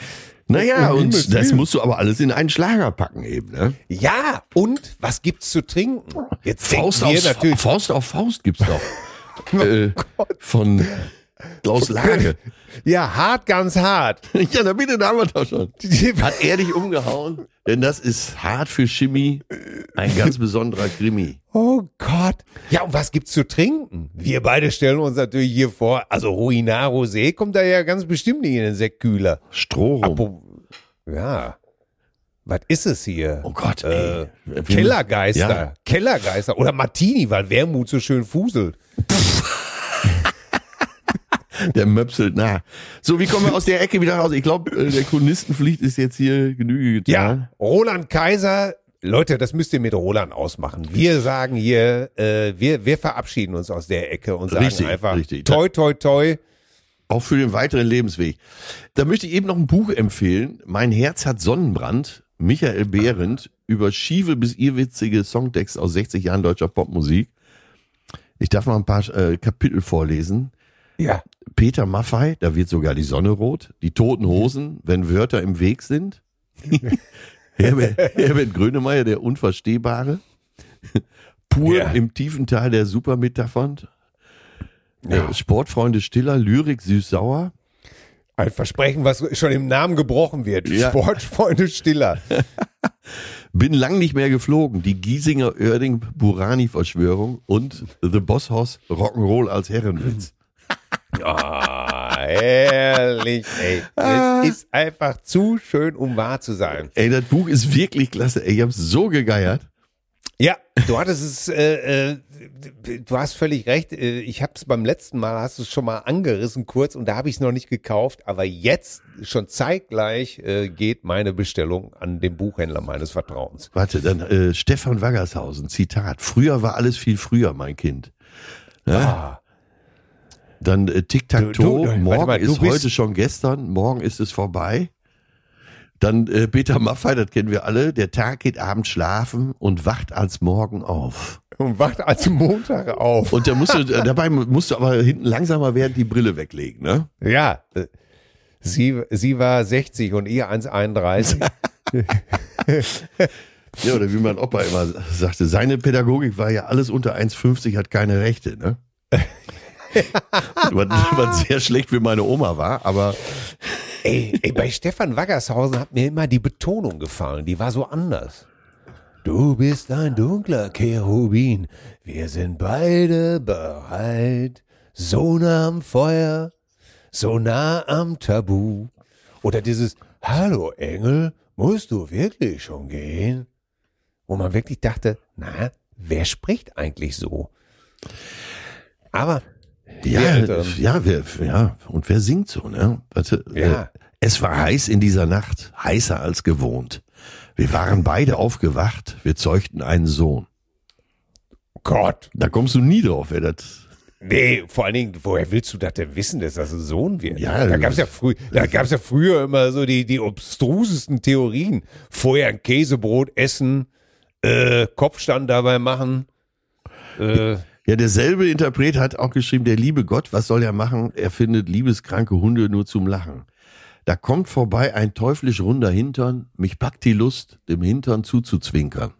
Naja, und das musst du aber alles in einen Schlager packen eben. Ne? Ja, und was gibt's zu trinken? Jetzt Faust, wir auf, natürlich, Oh Faust auf Faust gibt's doch. äh, von Klaus Lage. ja, hart, ganz hart. ja, na bitte, da haben wir doch schon. Hat er dich umgehauen? Denn das ist hart für Chemie, ein ganz besonderer Krimi. Oh Gott. Ja, und was gibt's zu trinken? Wir beide stellen uns natürlich hier vor, also Ruinar Rosé kommt da ja ganz bestimmt nicht in den Sektkühler. Apo, ja. Was ist es hier? Oh Gott, Äh, ey. Wir- Kellergeister. Ja. Kellergeister. Oder Martini, weil Wermut so schön fuselt. Der möpselt nach. So, wie kommen wir aus der Ecke wieder raus? Ich glaube, der Chronistenpflicht ist jetzt hier Genüge Ja, getan. Roland Kaiser Leute, das müsst ihr mit Roland ausmachen. Wir sagen hier, äh, wir, wir verabschieden uns aus der Ecke und sagen Richtig, einfach richtig. toi, toi, toi. Auch für den weiteren Lebensweg. Da möchte ich eben noch ein Buch empfehlen. Mein Herz hat Sonnenbrand. Michael Behrendt über schiefe bis irrwitzige Songtexte aus 60 Jahren deutscher Popmusik. Ich darf mal ein paar äh, Kapitel vorlesen. Ja. Peter Maffei, da wird sogar die Sonne rot. Die toten Hosen, wenn Wörter im Weg sind. Herbert, Herbert Grönemeyer, der Unverstehbare. Pur Ja. im tiefen Tal der Supermetaphern. Ja. Äh, Sportfreunde Stiller, Lyrik süß-sauer. Ein Versprechen, was schon im Namen gebrochen wird. Ja. Sportfreunde Stiller. Bin lang nicht mehr geflogen. Die Giesinger Oerding Burani Verschwörung und The Boss Hoss Rock'n'Roll als Herrenwitz. Ah, herrlich, ey. Es ist einfach zu schön, um wahr zu sein. Ey, das Buch ist wirklich klasse. Ey, ich hab's so gegeiert. Ja, du hattest es, äh, äh, du hast völlig recht. Äh, Ich habe es beim letzten Mal, hast du es schon mal angerissen kurz und da habe ich es noch nicht gekauft. Aber jetzt schon zeitgleich äh, geht meine Bestellung an den Buchhändler meines Vertrauens. Warte, dann äh, Stefan Waggershausen, Zitat. Früher war alles viel früher, mein Kind. Ja? Ah, Dann äh, Tic-Tac-Toe, morgen mal, ist heute schon gestern, morgen ist es vorbei. Dann äh, Peter Maffei, das kennen wir alle, der Tag geht abends schlafen und wacht als morgen auf. und wacht als Montag auf. Und da musst du, dabei musst du aber hinten langsamer werden, die Brille weglegen, ne? Ja, äh, sie, sie war 60 und ihr 1,31. Ja, oder wie mein Opa immer sagte, seine Pädagogik war ja alles unter 1,50 hat keine Rechte, ne? was, sehr schlecht für meine Oma war, aber ey, ey, bei Stefan Waggershausen hat mir immer die Betonung gefallen. Die war so anders. Du bist ein dunkler Cherubin. Wir sind beide bereit. So nah am Feuer, so nah am Tabu. Oder dieses Hallo Engel, musst du wirklich schon gehen? Wo man wirklich dachte, na, wer spricht eigentlich so? Aber ja, Älteren. ja, wer, ja, und wer singt so, ne? Warte, Ja. äh, es war heiß in dieser Nacht, heißer als gewohnt. Wir waren beide aufgewacht, wir zeugten einen Sohn. Gott, Da kommst du nie drauf, wer das. Nee, vor allen Dingen, woher willst du das denn wissen, dass das ein Sohn wird? Ja, da gab's ja früh, da gab's ja früher immer so die, die obstrusesten Theorien. Vorher ein Käsebrot essen, äh, Kopfstand dabei machen. Äh, Ja, derselbe Interpret hat auch geschrieben, der liebe Gott, was soll er machen? Er findet liebeskranke Hunde nur zum Lachen. Da kommt vorbei ein teuflisch runder Hintern, mich packt die Lust, dem Hintern zuzuzwinkern.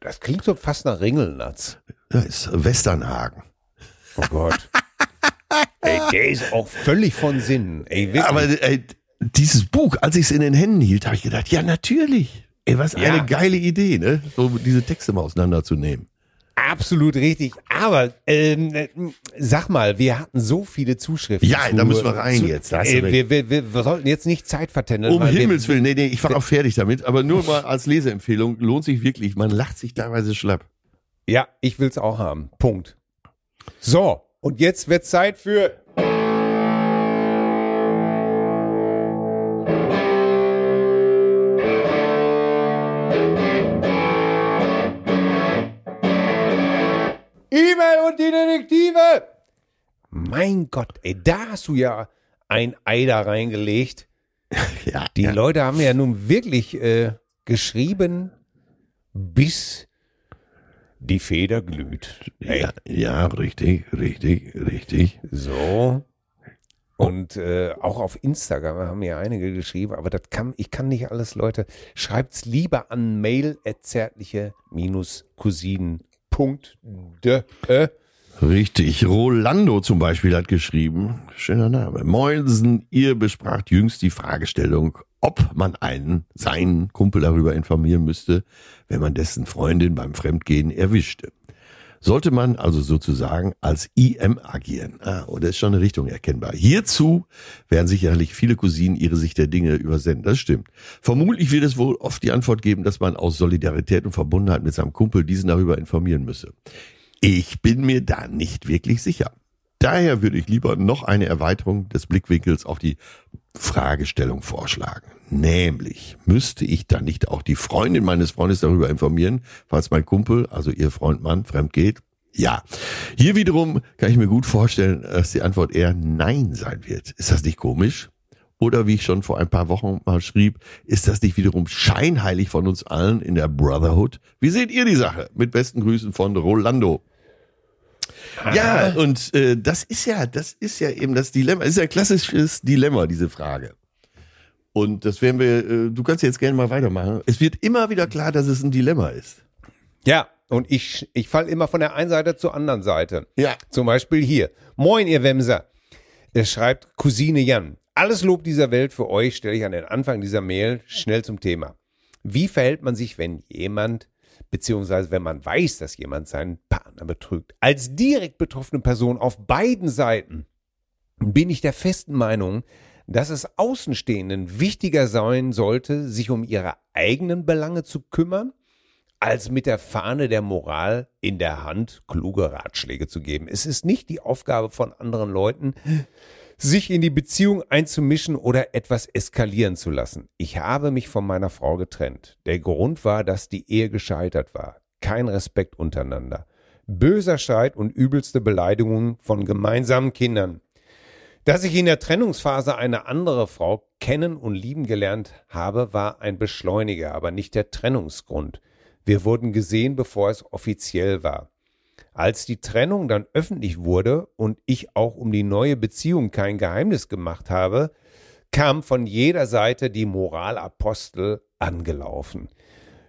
das klingt so fast nach Ringelnatz. Da ist Westernhagen. Oh Gott. Ey, der ist auch völlig von Sinn. Ey. Aber äh, dieses Buch, als ich es in den Händen hielt, habe ich gedacht, ja, natürlich. Ey, was Ja. eine geile Idee, ne? So diese Texte mal auseinanderzunehmen. Absolut richtig. Aber ähm, äh, sag mal, wir hatten so viele Zuschriften. Ja, da müssen wir rein zu, jetzt, Äh, wir, wir, wir, wir sollten jetzt nicht Zeit vertändeln. Um Himmels Willen, nee, nee, ich war auch fertig damit, aber nur mal als Leseempfehlung, lohnt sich wirklich, man lacht sich teilweise schlapp. Ja, ich will's auch haben. Punkt. So, und jetzt wird Zeit für. Mein Gott, ey, da hast du ja ein Ei da reingelegt. Ja, Die ja. Leute haben ja nun wirklich äh, geschrieben, bis die Feder glüht. Ja, ja, richtig, richtig, richtig. So. Und äh, auch auf Instagram haben ja einige geschrieben, aber das kann, ich kann nicht alles, Leute. Schreibt's lieber an mail zärtliche-cousinen.de. Richtig. Rolando zum Beispiel hat geschrieben, schöner Name. Moinsen, ihr bespracht jüngst die Fragestellung, ob man einen, seinen Kumpel darüber informieren müsste, wenn man dessen Freundin beim Fremdgehen erwischte. Sollte man also sozusagen als IM agieren? Ah, oder ist schon eine Richtung erkennbar. Hierzu werden sicherlich viele Cousinen ihre Sicht der Dinge übersenden. Das stimmt. Vermutlich wird es wohl oft die Antwort geben, dass man aus Solidarität und Verbundenheit mit seinem Kumpel diesen darüber informieren müsse. Ich bin mir da nicht wirklich sicher. Daher würde ich lieber noch eine Erweiterung des Blickwinkels auf die Fragestellung vorschlagen. Nämlich, müsste ich dann nicht auch die Freundin meines Freundes darüber informieren, falls mein Kumpel, also ihr Freund Mann, fremd geht? Ja. Hier wiederum kann ich mir gut vorstellen, dass die Antwort eher Nein sein wird. Ist das nicht komisch? Oder wie ich schon vor ein paar Wochen mal schrieb, ist das nicht wiederum scheinheilig von uns allen in der Brotherhood? Wie seht ihr die Sache? Mit besten Grüßen von Rolando. Ja, und äh, das ist ja, das ist ja eben das Dilemma. Das ist ja ein klassisches Dilemma, diese Frage. Und das werden wir, äh, du kannst jetzt gerne mal weitermachen. Es wird immer wieder klar, dass es ein Dilemma ist. Ja, und ich, ich fall immer von der einen Seite zur anderen Seite. Ja. Zum Beispiel hier. Moin, ihr Wemser. Er schreibt Cousine Jan. Alles Lob dieser Welt für euch stelle ich an den Anfang dieser Mail schnell zum Thema. Wie verhält man sich, wenn jemand, beziehungsweise wenn man weiß, dass jemand seinen Partner betrügt? Als direkt betroffene Person auf beiden Seiten bin ich der festen Meinung, dass es Außenstehenden wichtiger sein sollte, sich um ihre eigenen Belange zu kümmern, als mit der Fahne der Moral in der Hand kluge Ratschläge zu geben. Es ist nicht die Aufgabe von anderen Leuten, sich in die Beziehung einzumischen oder etwas eskalieren zu lassen. Ich habe mich von meiner Frau getrennt. Der Grund war, dass die Ehe gescheitert war. Kein Respekt untereinander. Böser Streit und übelste Beleidigungen von gemeinsamen Kindern. Dass ich in der Trennungsphase eine andere Frau kennen und lieben gelernt habe, war ein Beschleuniger, aber nicht der Trennungsgrund. Wir wurden gesehen, bevor es offiziell war. Als die Trennung dann öffentlich wurde und ich auch um die neue Beziehung kein Geheimnis gemacht habe, kam von jeder Seite die Moralapostel angelaufen.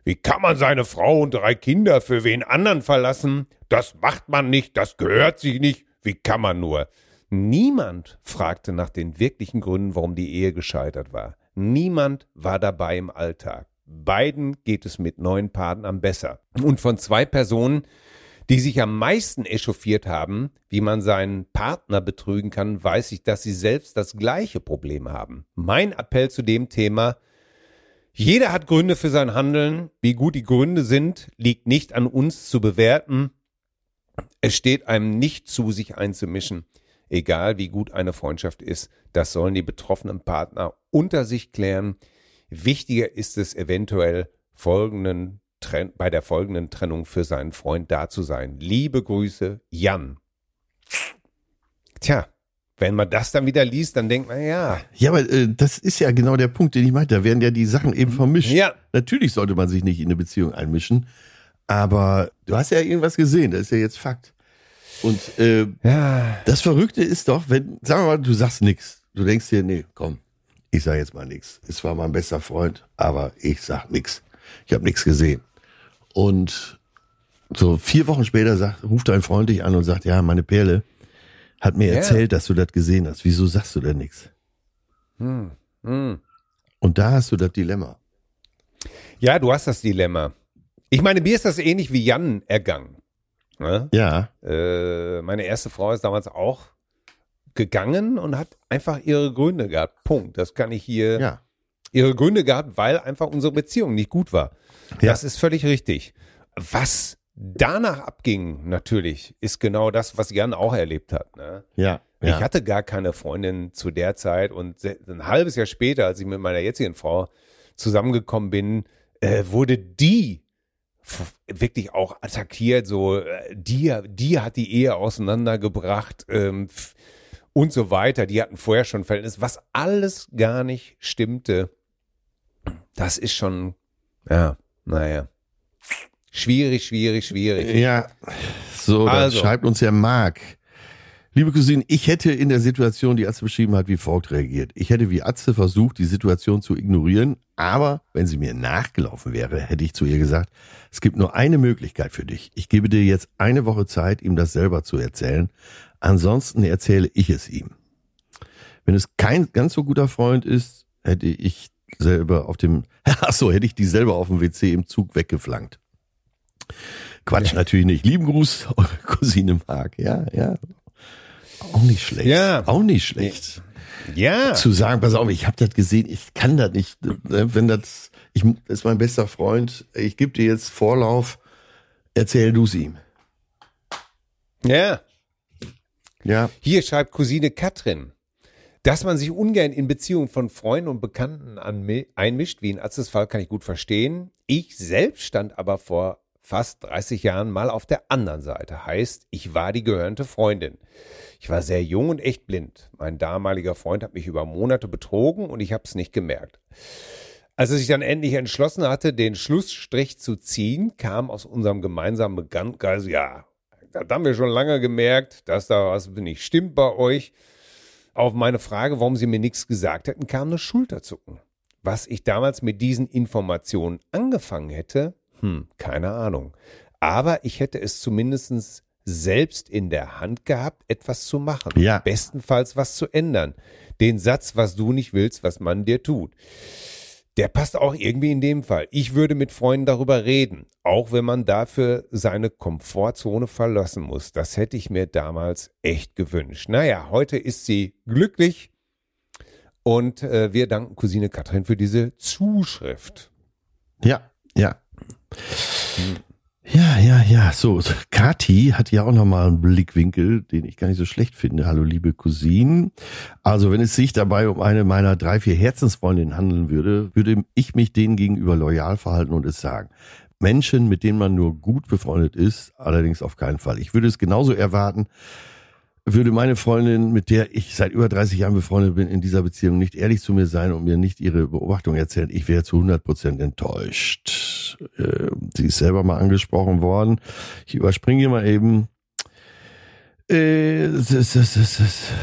Wie kann man seine Frau und drei Kinder für wen anderen verlassen? Das macht man nicht, das gehört sich nicht. Wie kann man nur? Niemand fragte nach den wirklichen Gründen, warum die Ehe gescheitert war. Niemand war dabei im Alltag. Beiden geht es mit neuen Partnern besser. Und von zwei Personen, die sich am meisten echauffiert haben, wie man seinen Partner betrügen kann, weiß ich, dass sie selbst das gleiche Problem haben. Mein Appell zu dem Thema, jeder hat Gründe für sein Handeln. Wie gut die Gründe sind, liegt nicht an uns zu bewerten. Es steht einem nicht zu, sich einzumischen. Egal wie gut eine Freundschaft ist, das sollen die betroffenen Partner unter sich klären. Wichtiger ist es eventuell folgenden Tren bei der folgenden Trennung für seinen Freund da zu sein. Liebe Grüße, Jan. Tja, wenn man das dann wieder liest, dann denkt man, ja. Ja, aber äh, das ist ja genau der Punkt, den ich meinte. Da werden ja die Sachen eben vermischt. Ja. Natürlich sollte man sich nicht in eine Beziehung einmischen, aber du hast ja irgendwas gesehen, das ist ja jetzt Fakt. Und äh, Ja. das Verrückte ist doch, wenn, sagen wir mal, du sagst nix. Du denkst dir, nee, komm, ich sag jetzt mal nix. Es war mein bester Freund, aber ich sag nix. Ich habe nix gesehen. Und so vier Wochen später sagt, ruft dein Freund dich an und sagt, ja, meine Perle hat mir Ja. erzählt, dass du das gesehen hast. Wieso sagst du denn nix? Hm. Hm. Und da hast du das Dilemma. Ja, du hast das Dilemma. Ich meine, mir ist das ähnlich wie Jan ergangen. Ne? Ja, Äh, meine erste Frau ist damals auch gegangen und hat einfach ihre Gründe gehabt. Punkt. Das kann ich hier. ja. Ihre Gründe gehabt, weil einfach unsere Beziehung nicht gut war. Ja. Das ist völlig richtig. Was danach abging, natürlich, ist genau das, was Jan auch erlebt hat. Ne? Ja. ja. Ich hatte gar keine Freundin zu der Zeit und ein halbes Jahr später, als ich mit meiner jetzigen Frau zusammengekommen bin, äh, wurde die wirklich auch attackiert, so äh, die, die hat die Ehe auseinandergebracht ähm, und so weiter. Die hatten vorher schon Verhältnis, was alles gar nicht stimmte. Das ist schon, ja, naja. Schwierig, schwierig, schwierig. Ja, so, das Also. schreibt uns ja Marc. Liebe Cousine, ich hätte in der Situation, die Atze beschrieben hat, wie folgt reagiert. Ich hätte wie Atze versucht, die Situation zu ignorieren, aber wenn sie mir nachgelaufen wäre, hätte ich zu ihr gesagt, es gibt nur eine Möglichkeit für dich. Ich gebe dir jetzt eine Woche Zeit, ihm das selber zu erzählen. Ansonsten erzähle ich es ihm. Wenn es kein ganz so guter Freund ist, hätte ich selber auf dem, ach so, hätte ich die selber auf dem WC im Zug weggeflankt. Quatsch, natürlich nicht. Lieben Gruß, eure Cousine Marc. Ja, ja. Auch nicht schlecht. Ja. Auch nicht schlecht. Ja. Zu sagen, pass auf, ich habe das gesehen, ich kann das nicht. ne, Wenn das, ich, das ist mein bester Freund, ich gebe dir jetzt Vorlauf, erzähl du es ihm. Ja. Ja, Hier schreibt Cousine Katrin. Dass man sich ungern in Beziehungen von Freunden und Bekannten einmischt, wie in Atzes Fall, kann ich gut verstehen. Ich selbst stand aber vor fast 30 Jahren mal auf der anderen Seite. Heißt, ich war die gehörnte Freundin. Ich war sehr jung und echt blind. Mein damaliger Freund hat mich über Monate betrogen und ich habe es nicht gemerkt. Als er sich dann endlich entschlossen hatte, den Schlussstrich zu ziehen, kam aus unserem gemeinsamen Bekanntenkreis, ja, das haben wir schon lange gemerkt, dass da was nicht stimmt bei euch. Auf meine Frage, warum sie mir nichts gesagt hätten, kam eine Schulterzucken. Was ich damals mit diesen Informationen angefangen hätte, hm, keine Ahnung. Aber ich hätte es zumindest selbst in der Hand gehabt, etwas zu machen. Ja. Bestenfalls was zu ändern. Den Satz, was du nicht willst, was man dir tut der passt auch irgendwie in dem Fall. Ich würde mit Freunden darüber reden, auch wenn man dafür seine Komfortzone verlassen muss. Das hätte ich mir damals echt gewünscht. Naja, heute ist sie glücklich und äh, wir danken Cousine Katrin für diese Zuschrift. Ja, ja. Hm. Ja, ja, ja. So, Kati hat ja auch nochmal einen Blickwinkel, den ich gar nicht so schlecht finde. Hallo, liebe Cousinen. Also, wenn es sich dabei um eine meiner drei, vier Herzensfreundinnen handeln würde, würde ich mich denen gegenüber loyal verhalten und es sagen. Menschen, mit denen man nur gut befreundet ist, allerdings auf keinen Fall. Ich würde es genauso erwarten, würde meine Freundin, mit der ich seit über 30 Jahren befreundet bin, in dieser Beziehung nicht ehrlich zu mir sein und mir nicht ihre Beobachtung erzählen, ich wäre zu 100 Prozent enttäuscht. Äh, sie ist selber mal angesprochen worden. Ich überspringe hier mal eben. Äh,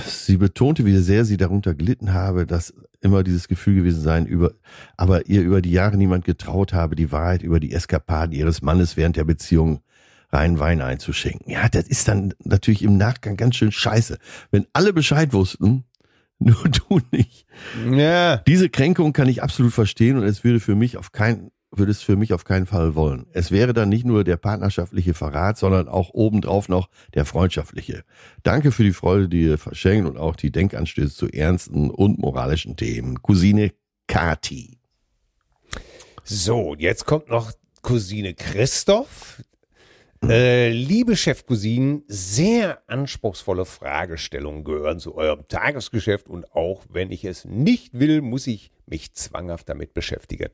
sie betonte, wie sehr sie darunter gelitten habe, dass immer dieses Gefühl gewesen sein, über, aber ihr über die Jahre niemand getraut habe, die Wahrheit über die Eskapaden ihres Mannes während der Beziehung rein Wein einzuschenken. Ja, das ist dann natürlich im Nachgang ganz schön scheiße. Wenn alle Bescheid wussten, nur du nicht. Ja. Diese Kränkung kann ich absolut verstehen und es würde für mich auf keinen würde es für mich auf keinen Fall wollen. Es wäre dann nicht nur der partnerschaftliche Verrat, sondern auch obendrauf noch der freundschaftliche. Danke für die Freude, die ihr verschenkt und auch die Denkanstöße zu ernsten und moralischen Themen. Cousine Kati. So, jetzt kommt noch Cousine Christoph. Äh, liebe Chefcousinen, sehr anspruchsvolle Fragestellungen gehören zu eurem Tagesgeschäft und auch wenn ich es nicht will, muss ich mich zwanghaft damit beschäftigen.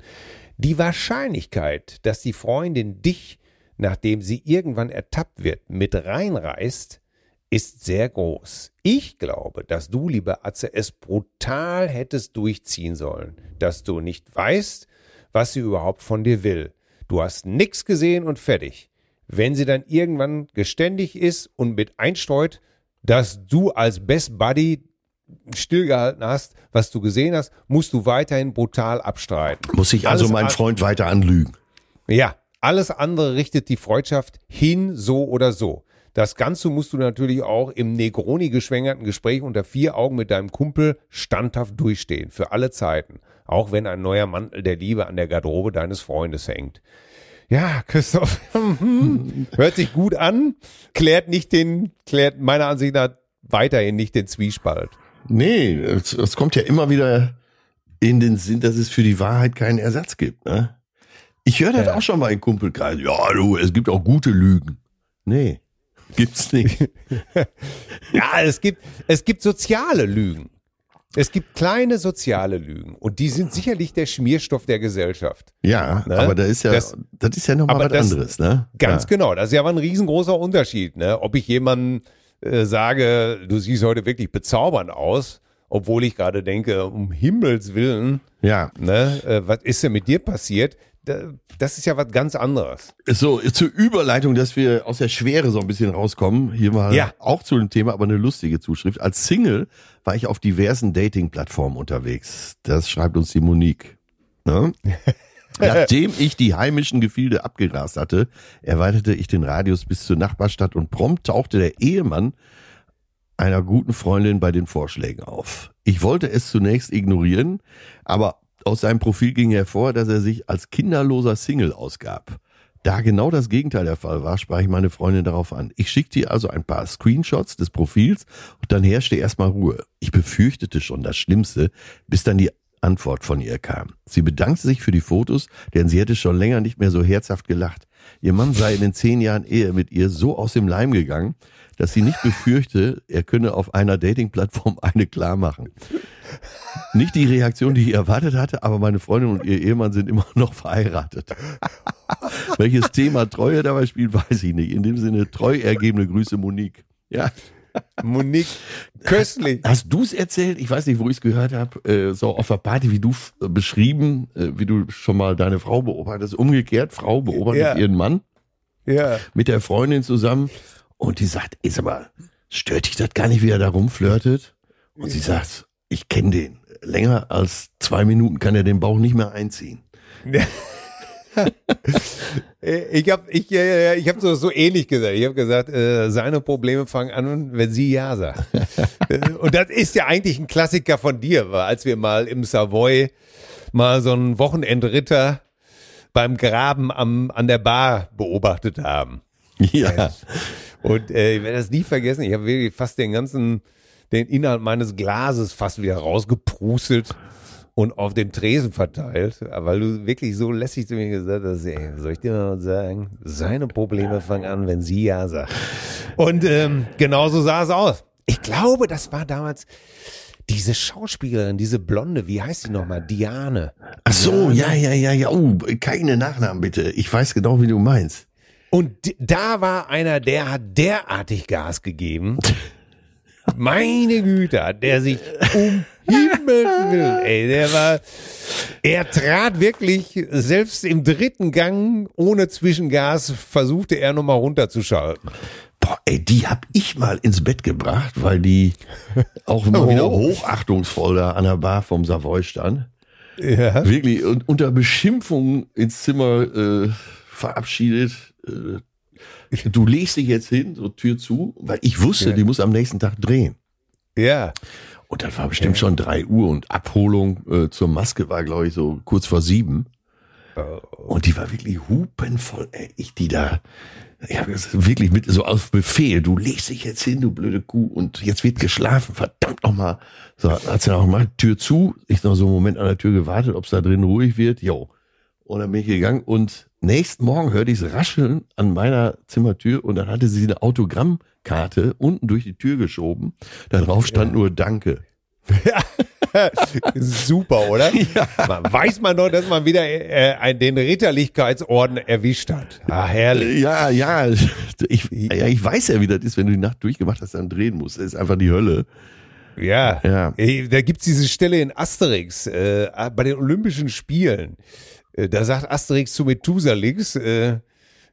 Die Wahrscheinlichkeit, dass die Freundin dich, nachdem sie irgendwann ertappt wird, mit reinreißt, ist sehr groß. Ich glaube, dass du, liebe Atze, es brutal hättest durchziehen sollen, dass du nicht weißt, was sie überhaupt von dir will. Du hast nix gesehen und fertig. Wenn sie dann irgendwann geständig ist und mit einstreut, dass du als Best Buddy stillgehalten hast, was du gesehen hast, musst du weiterhin brutal abstreiten. Muss ich also meinen Freund weiter anlügen? Ja, alles andere richtet die Freundschaft hin, so oder so. Das Ganze musst du natürlich auch im Negroni geschwängerten Gespräch unter vier Augen mit deinem Kumpel standhaft durchstehen, für alle Zeiten. Auch wenn ein neuer Mantel der Liebe an der Garderobe deines Freundes hängt. Ja, Christoph, hört sich gut an, klärt nicht den, klärt meiner Ansicht nach weiterhin nicht den Zwiespalt. Nee, es, es kommt ja immer wieder in den Sinn, dass es für die Wahrheit keinen Ersatz gibt. Ne? Ich höre das ja. auch schon mal in Kumpelkreisen. Ja, du, es gibt auch gute Lügen. Nee, gibt's nicht. ja, es gibt, es gibt soziale Lügen. Es gibt kleine soziale Lügen und die sind sicherlich der Schmierstoff der Gesellschaft. Ja, ne? aber da ist ja, das, das ist ja nochmal was das, anderes, ne? Ganz ja. genau. Das ist ja aber ein riesengroßer Unterschied, ne? Ob ich jemandem äh, sage, du siehst heute wirklich bezaubernd aus, obwohl ich gerade denke, um Himmels Willen, ja. ne, äh, was ist denn mit dir passiert? Das ist ja was ganz anderes. So, zur Überleitung, dass wir aus der Schwere so ein bisschen rauskommen, hier mal ja. auch zu dem Thema, aber eine lustige Zuschrift. Als Single war ich auf diversen Dating-Plattformen unterwegs. Das schreibt uns die Monique. Ne? Nachdem ich die heimischen Gefilde abgerast hatte, erweiterte ich den Radius bis zur Nachbarstadt und prompt tauchte der Ehemann einer guten Freundin bei den Vorschlägen auf. Ich wollte es zunächst ignorieren, aber aus seinem Profil ging hervor, dass er sich als kinderloser Single ausgab. Da genau das Gegenteil der Fall war, sprach ich meine Freundin darauf an. Ich schickte ihr also ein paar Screenshots des Profils und dann herrschte erstmal Ruhe. Ich befürchtete schon das Schlimmste, bis dann die Antwort von ihr kam. Sie bedankte sich für die Fotos, denn sie hätte schon länger nicht mehr so herzhaft gelacht. Ihr Mann sei in den zehn Jahren Ehe mit ihr so aus dem Leim gegangen, dass sie nicht befürchte, er könne auf einer Dating-Plattform eine klar machen. Nicht die Reaktion, die ich erwartet hatte, aber meine Freundin und ihr Ehemann sind immer noch verheiratet. Welches Thema Treue dabei spielt, weiß ich nicht. In dem Sinne, treu ergebene Grüße, Monique. Ja. Monique, köstlich. Hast du es erzählt? Ich weiß nicht, wo ich es gehört habe. Äh, so auf der Party, wie du äh, beschrieben, äh, wie du schon mal deine Frau beobachtest. Umgekehrt, Frau beobachtet Ja. ihren Mann Ja. mit der Freundin zusammen und die sagt, sag mal, stört dich das gar nicht, wie er da rumflirtet? Und sie sagt, ich kenne den. Länger als zwei Minuten kann er den Bauch nicht mehr einziehen. Äh, Ich habe ich, äh, ich hab so, so ähnlich gesagt. Ich habe gesagt, äh, seine Probleme fangen an, wenn sie Ja sagt. Äh, Und das ist ja eigentlich ein Klassiker von dir, weil als wir mal im Savoy mal so einen Wochenendritter beim Graben am, an der Bar beobachtet haben. Ja. Und äh, ich werde das nie vergessen. Ich habe wirklich fast den ganzen, den Inhalt meines Glases fast wieder rausgeprustet und auf dem Tresen verteilt, weil du wirklich so lässig zu mir gesagt hast, ey, soll ich dir mal was sagen? Seine Probleme fangen an, wenn sie ja sagt. Und ähm, genauso sah es aus. Ich glaube, das war damals diese Schauspielerin, diese Blonde, wie heißt sie nochmal? Diane. Ach so, ja, ja, ja, ja. Oh, keine Nachnamen bitte. Ich weiß genau, wie du meinst. Und da war einer, der hat derartig Gas gegeben. Meine Güte, hat der sich um Himmels Willen, ey, der war, er trat wirklich, selbst im dritten Gang, ohne Zwischengas, versuchte er nochmal runterzuschalten. Boah, ey, die hab ich mal ins Bett gebracht, weil die auch immer wieder Oh. hochachtungsvoll da an der Bar vom Savoy stand. Ja. Wirklich und unter Beschimpfung ins Zimmer äh, verabschiedet. Äh, du legst dich jetzt hin, so Tür zu, weil ich wusste, Ja. die muss am nächsten Tag drehen. Ja. Und das war bestimmt schon drei Uhr und Abholung äh, zur Maske war, glaube ich, so kurz vor sieben. Und die war wirklich hupenvoll, ey. Ich die da, ja, das ist wirklich mit so auf Befehl. Du legst dich jetzt hin, du blöde Kuh, und jetzt wird geschlafen, verdammt nochmal. So, hat sie noch mal Tür zu. Ich noch so einen Moment an der Tür gewartet, ob es da drin ruhig wird. Jo. Und dann bin ich gegangen und nächsten Morgen hörte ich es rascheln an meiner Zimmertür und dann hatte sie eine Autogrammkarte unten durch die Tür geschoben. Da drauf stand nur Danke. Super, oder? Man weiß man doch, dass man wieder äh, den Ritterlichkeitsorden erwischt hat. Ah, herrlich. Ja, ja, ich, ja, ich weiß ja, wie das ist, wenn du die Nacht durchgemacht hast, dann drehen musst. Das ist einfach die Hölle. Ja. Ja. Ey, Da gibt's diese Stelle in Asterix, äh, bei den Olympischen Spielen. Äh, da sagt Asterix zu Methusalix, äh,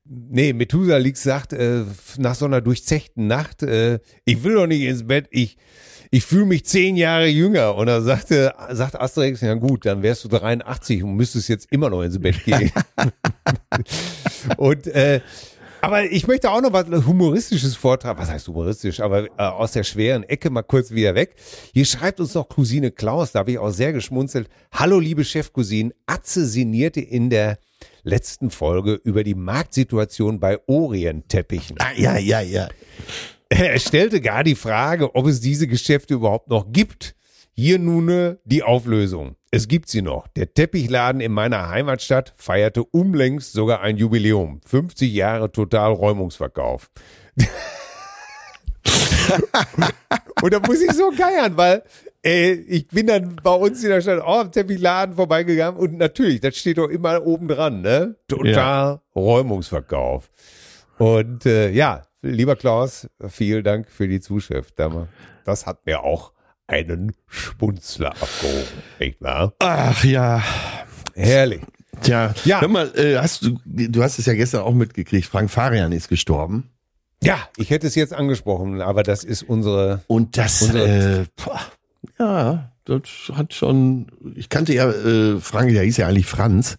nee, Methusalix sagt äh, nach so einer durchzechten Nacht, äh, ich will doch nicht ins Bett, ich, ich fühle mich zehn Jahre jünger. Und da sagte, sagt Asterix, ja gut, dann wärst du 83 und müsstest jetzt immer noch ins Bett gehen. und äh, aber ich möchte auch noch was Humoristisches vortragen. Was heißt humoristisch? Aber äh, aus der schweren Ecke mal kurz wieder weg. Hier schreibt uns noch Cousine Klaus, da habe ich auch sehr geschmunzelt. Hallo liebe Chefcousine, Atze sinnierte in der letzten Folge über die Marktsituation bei Orientteppichen. Ah, ja, ja, ja. Er stellte gar die Frage, ob es diese Geschäfte überhaupt noch gibt. Hier nun äh, die Auflösung. Es gibt sie noch. Der Teppichladen in meiner Heimatstadt feierte umlängst sogar ein Jubiläum. 50 Jahre Totalräumungsverkauf. Und da muss ich so geiern, weil äh, ich bin dann bei uns in der Stadt auch am Teppichladen vorbeigegangen und natürlich, das steht doch immer oben dran, ne? Total Räumungsverkauf. Und äh, ja, lieber Klaus, vielen Dank für die Zuschrift. Das hat mir auch einen Schmunzler abgehoben, nicht wahr? Ach ja. Herrlich. Tja, Ja. hör mal, äh, hast du, du hast es ja gestern auch mitgekriegt, Frank Farian ist gestorben. Ja, ich hätte es jetzt angesprochen, aber das ist unsere. Und das, Unser- äh, ja, das hat schon, ich kannte ja, äh, Frank, der hieß ja eigentlich Franz,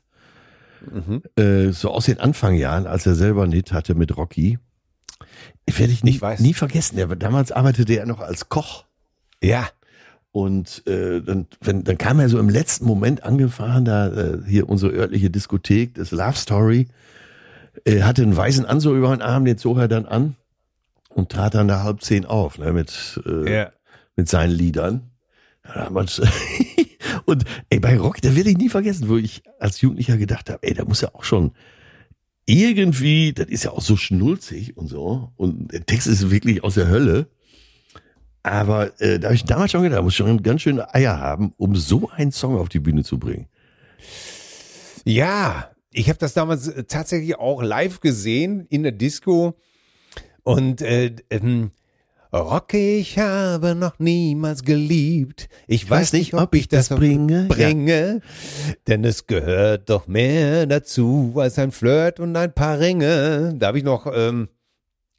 Mhm. äh, so aus den Anfangjahren, als er selber einen Hit hatte mit Rocky. Werde ich nie, Ich weiß. nie vergessen. Der, damals arbeitete er noch als Koch. Ja, Und äh, dann, wenn, dann kam er so im letzten Moment angefahren, da äh, hier unsere örtliche Diskothek, das Love Story, äh, hatte einen weißen Anzug über den Arm, den zog er dann an und trat dann da halb zehn auf, ne, mit, äh, ja. mit seinen Liedern. Ja, und ey, bei Rock, da werde ich nie vergessen, wo ich als Jugendlicher gedacht habe, ey, da muss ja auch schon irgendwie, das ist ja auch so schnulzig und so. Und der Text ist wirklich aus der Hölle. Aber äh, da habe ich damals schon gedacht, muss schon ganz schöne Eier haben, um so einen Song auf die Bühne zu bringen. Ja, ich habe das damals äh, tatsächlich auch live gesehen in der Disco. Und äh, ähm, Rocky, ich habe noch niemals geliebt. Ich weiß nicht, ob ich das bringe. bringe, denn es gehört doch mehr dazu als ein Flirt und ein paar Ringe. Da habe ich noch, ähm,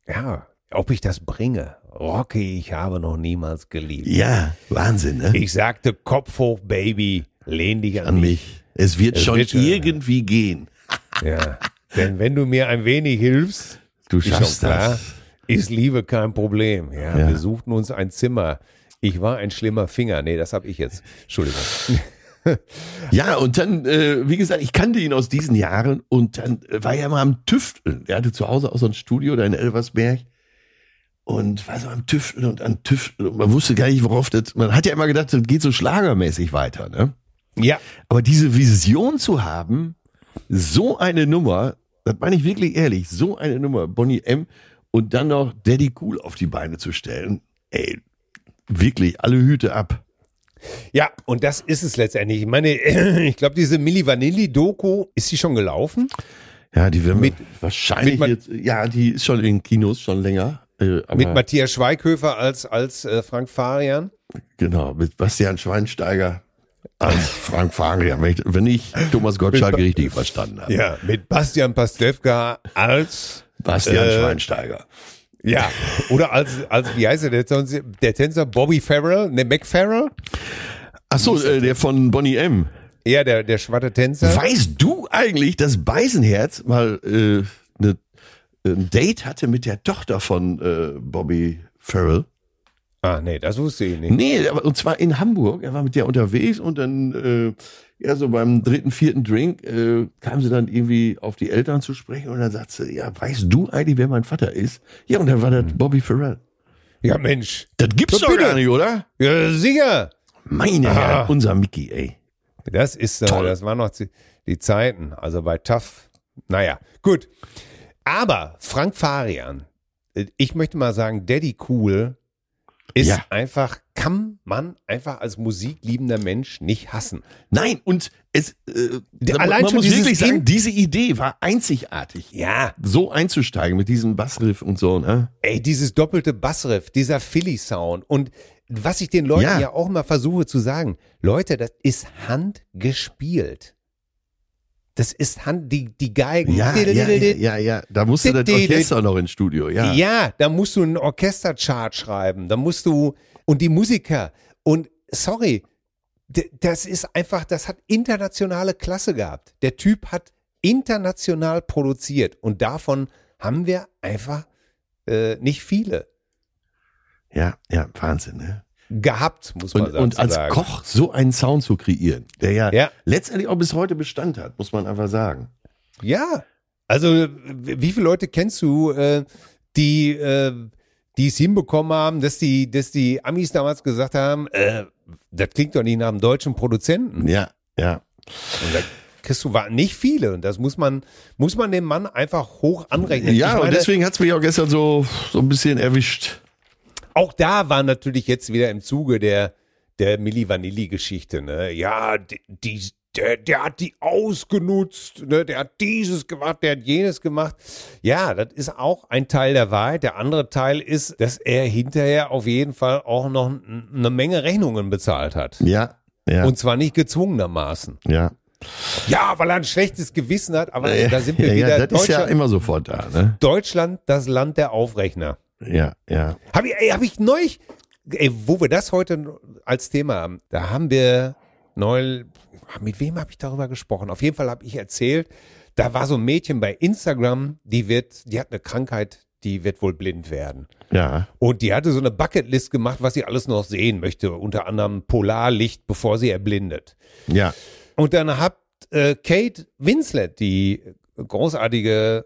ja, ob ich das bringe. Rocky, ich habe noch niemals geliebt. Ja, Wahnsinn, ne? Ich sagte, Kopf hoch, Baby, lehn dich an, An mich. Es wird Es schon wird irgendwie gehen. Ja, denn wenn du mir ein wenig hilfst, Du schaffst klar, das. ist Liebe kein Problem. Ja, Ja. wir suchten uns ein Zimmer. Ich war ein schlimmer Finger. Nee, das habe ich jetzt. Entschuldigung. Ja, und dann, äh, wie gesagt, ich kannte ihn aus diesen Jahren und dann äh, war er mal am Tüfteln. Er hatte zu Hause auch so ein Studio da in Elversberg und war so am Tüfteln und am Tüfteln und man wusste gar nicht, worauf das, man hat ja immer gedacht, das geht so schlagermäßig weiter, ne? Ja, Aber diese Vision zu haben, so eine Nummer, das meine ich wirklich ehrlich, so eine Nummer, Bonnie M. und dann noch Daddy Cool auf die Beine zu stellen, ey, wirklich, alle Hüte ab. ja, und das ist es letztendlich. Ich meine, ich glaube, diese Milli Vanilli Doku, ist sie schon gelaufen? Ja, die werden Mit- wahrscheinlich mit jetzt, ja, die ist schon in Kinos schon länger. Äh, Mit Matthias Schweighöfer als, als äh, Frank Farian? genau, mit Bastian Schweinsteiger als Frank Farian, wenn ich, Thomas Gottschalk richtig verstanden habe. Ja, mit Bastian Pastewka als, Bastian Äh, Schweinsteiger. ja, oder als, als wie heißt er, der, Tänzer- der Tänzer Bobby Farrell, ne, McFarrell? Ach so, äh, der von Bonnie M. Ja, der, der schwatte Tänzer. Weißt du eigentlich, dass Beisenherz mal äh, ne, ein Date hatte mit der Tochter von äh, Bobby Farrell? Ah, nee, das wusste ich nicht. Nee, aber und zwar in Hamburg. Er war mit der unterwegs und dann, äh, ja, so beim dritten, vierten Drink äh, kam sie dann irgendwie auf die Eltern zu sprechen und dann sagt sie, ja, weißt du eigentlich, wer mein Vater ist? Ja, und dann war das Bobby Farrell. Ja, Mensch. Das gibt's doch gar nicht, oder? Ja, sicher. Meine Ah. Herren, unser Mickey, ey. Das ist, äh, Toll. das waren noch die, die Zeiten. Also bei TAF. Naja, gut. Aber Frank Farian, ich möchte mal sagen, Daddy Cool ist Ja. einfach, kann man einfach als musikliebender Mensch nicht hassen. Nein, und es, äh, allein man schon muss wirklich sagen, diese Idee war einzigartig. Ja. So einzusteigen mit diesem Bassriff und so, ne? Ey, dieses doppelte Bassriff, dieser Philly-Sound und was ich den Leuten ja. Ja. auch mal versuche zu sagen, Leute, das ist handgespielt. Das ist Hand, die, die Geigen. Ja, ja, ja, ja. Da musste das Orchester noch ins Studio, ja. Ja, da musst du einen Orchesterchart schreiben, da musst du und die Musiker und sorry, das ist einfach, das hat internationale Klasse gehabt. Der Typ hat international produziert und davon haben wir einfach äh, nicht viele Ja, ja, Wahnsinn, ne? Gehabt, muss man Und, und als sagen. Koch so einen Sound zu kreieren, der ja, Ja. letztendlich auch bis heute Bestand hat, muss man einfach sagen. Ja, also wie viele Leute kennst du, äh, die äh, die es hinbekommen haben, dass die, dass die Amis damals gesagt haben, äh, das klingt doch nicht nach einem deutschen Produzenten. Ja, ja. Und da kriegst du nicht viele. Und das muss man, muss man dem Mann einfach hoch anrechnen. Ja, meine, und deswegen hat's mich auch gestern so, so ein bisschen erwischt. Auch da war natürlich jetzt wieder im Zuge der, der Milli Vanilli-Geschichte, ne? Ja, die, die, der, der hat die ausgenutzt, ne? Der hat dieses gemacht, der hat jenes gemacht. Ja, das ist auch ein Teil der Wahrheit. Der andere Teil ist, dass er hinterher auf jeden Fall auch noch eine Menge Rechnungen bezahlt hat. Ja, ja, Und zwar nicht gezwungenermaßen. ja. Ja, weil er ein schlechtes Gewissen hat, aber Äh, da sind wir ja, wieder ja, das ist ja immer sofort da, ne? Deutschland, das Land der Aufrechner. Ja, ja. Habe ich, ey, hab ich neulich, ey, wo wir das heute als Thema haben, da haben wir neu, mit wem habe ich darüber gesprochen? Auf jeden Fall habe ich erzählt, da war so ein Mädchen bei Instagram, die wird, die hat eine Krankheit, die wird wohl blind werden. Ja, Und die hatte so eine Bucketlist gemacht, was sie alles noch sehen möchte, unter anderem Polarlicht, bevor sie erblindet. ja, Und dann hat äh, Kate Winslet, die großartige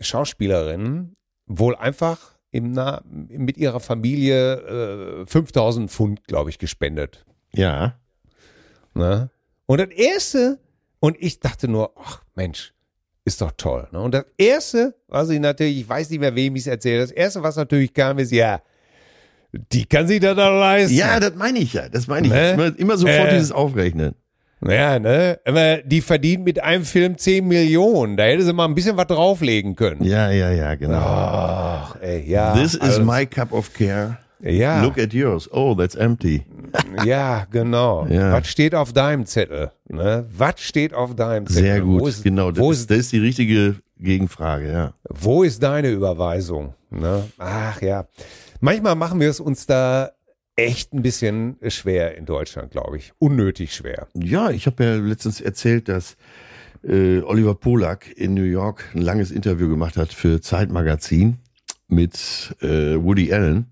Schauspielerin, wohl einfach im Na mit ihrer Familie äh, 5000 Pfund, glaube ich, gespendet. ja. Ne? Und das erste, und ich dachte nur, ach Mensch, ist doch toll. Ne? Und das Erste, was ich natürlich, ich weiß nicht mehr, wem ich es erzähle, das Erste, was natürlich kam, ist, ja, die kann sich das doch leisten. Ja, das meine ich ja. Das meine ich. Ne? Immer, immer sofort Äh. dieses Aufrechnen. Ja, ne? Aber die verdient mit einem Film 10 Millionen. Da hätte sie mal ein bisschen was drauflegen können. Ja, ja, ja, genau. Ach, ey, ja. This is also- my cup of care. Ja, Look at yours. Oh, that's empty. ja, genau. Ja. Was steht auf deinem Zettel? Ne? Was steht auf deinem Zettel? Sehr gut. Wo ist, genau. Das, ist, das ist die richtige Gegenfrage, ja. wo ist deine Überweisung? Ne? Ach ja. Manchmal machen wir es uns da echt ein bisschen schwer in Deutschland, glaube ich. Unnötig schwer. Ja, ich habe ja letztens erzählt, dass äh, Oliver Polak in New York ein langes Interview gemacht hat für Zeitmagazin mit äh, Woody Allen.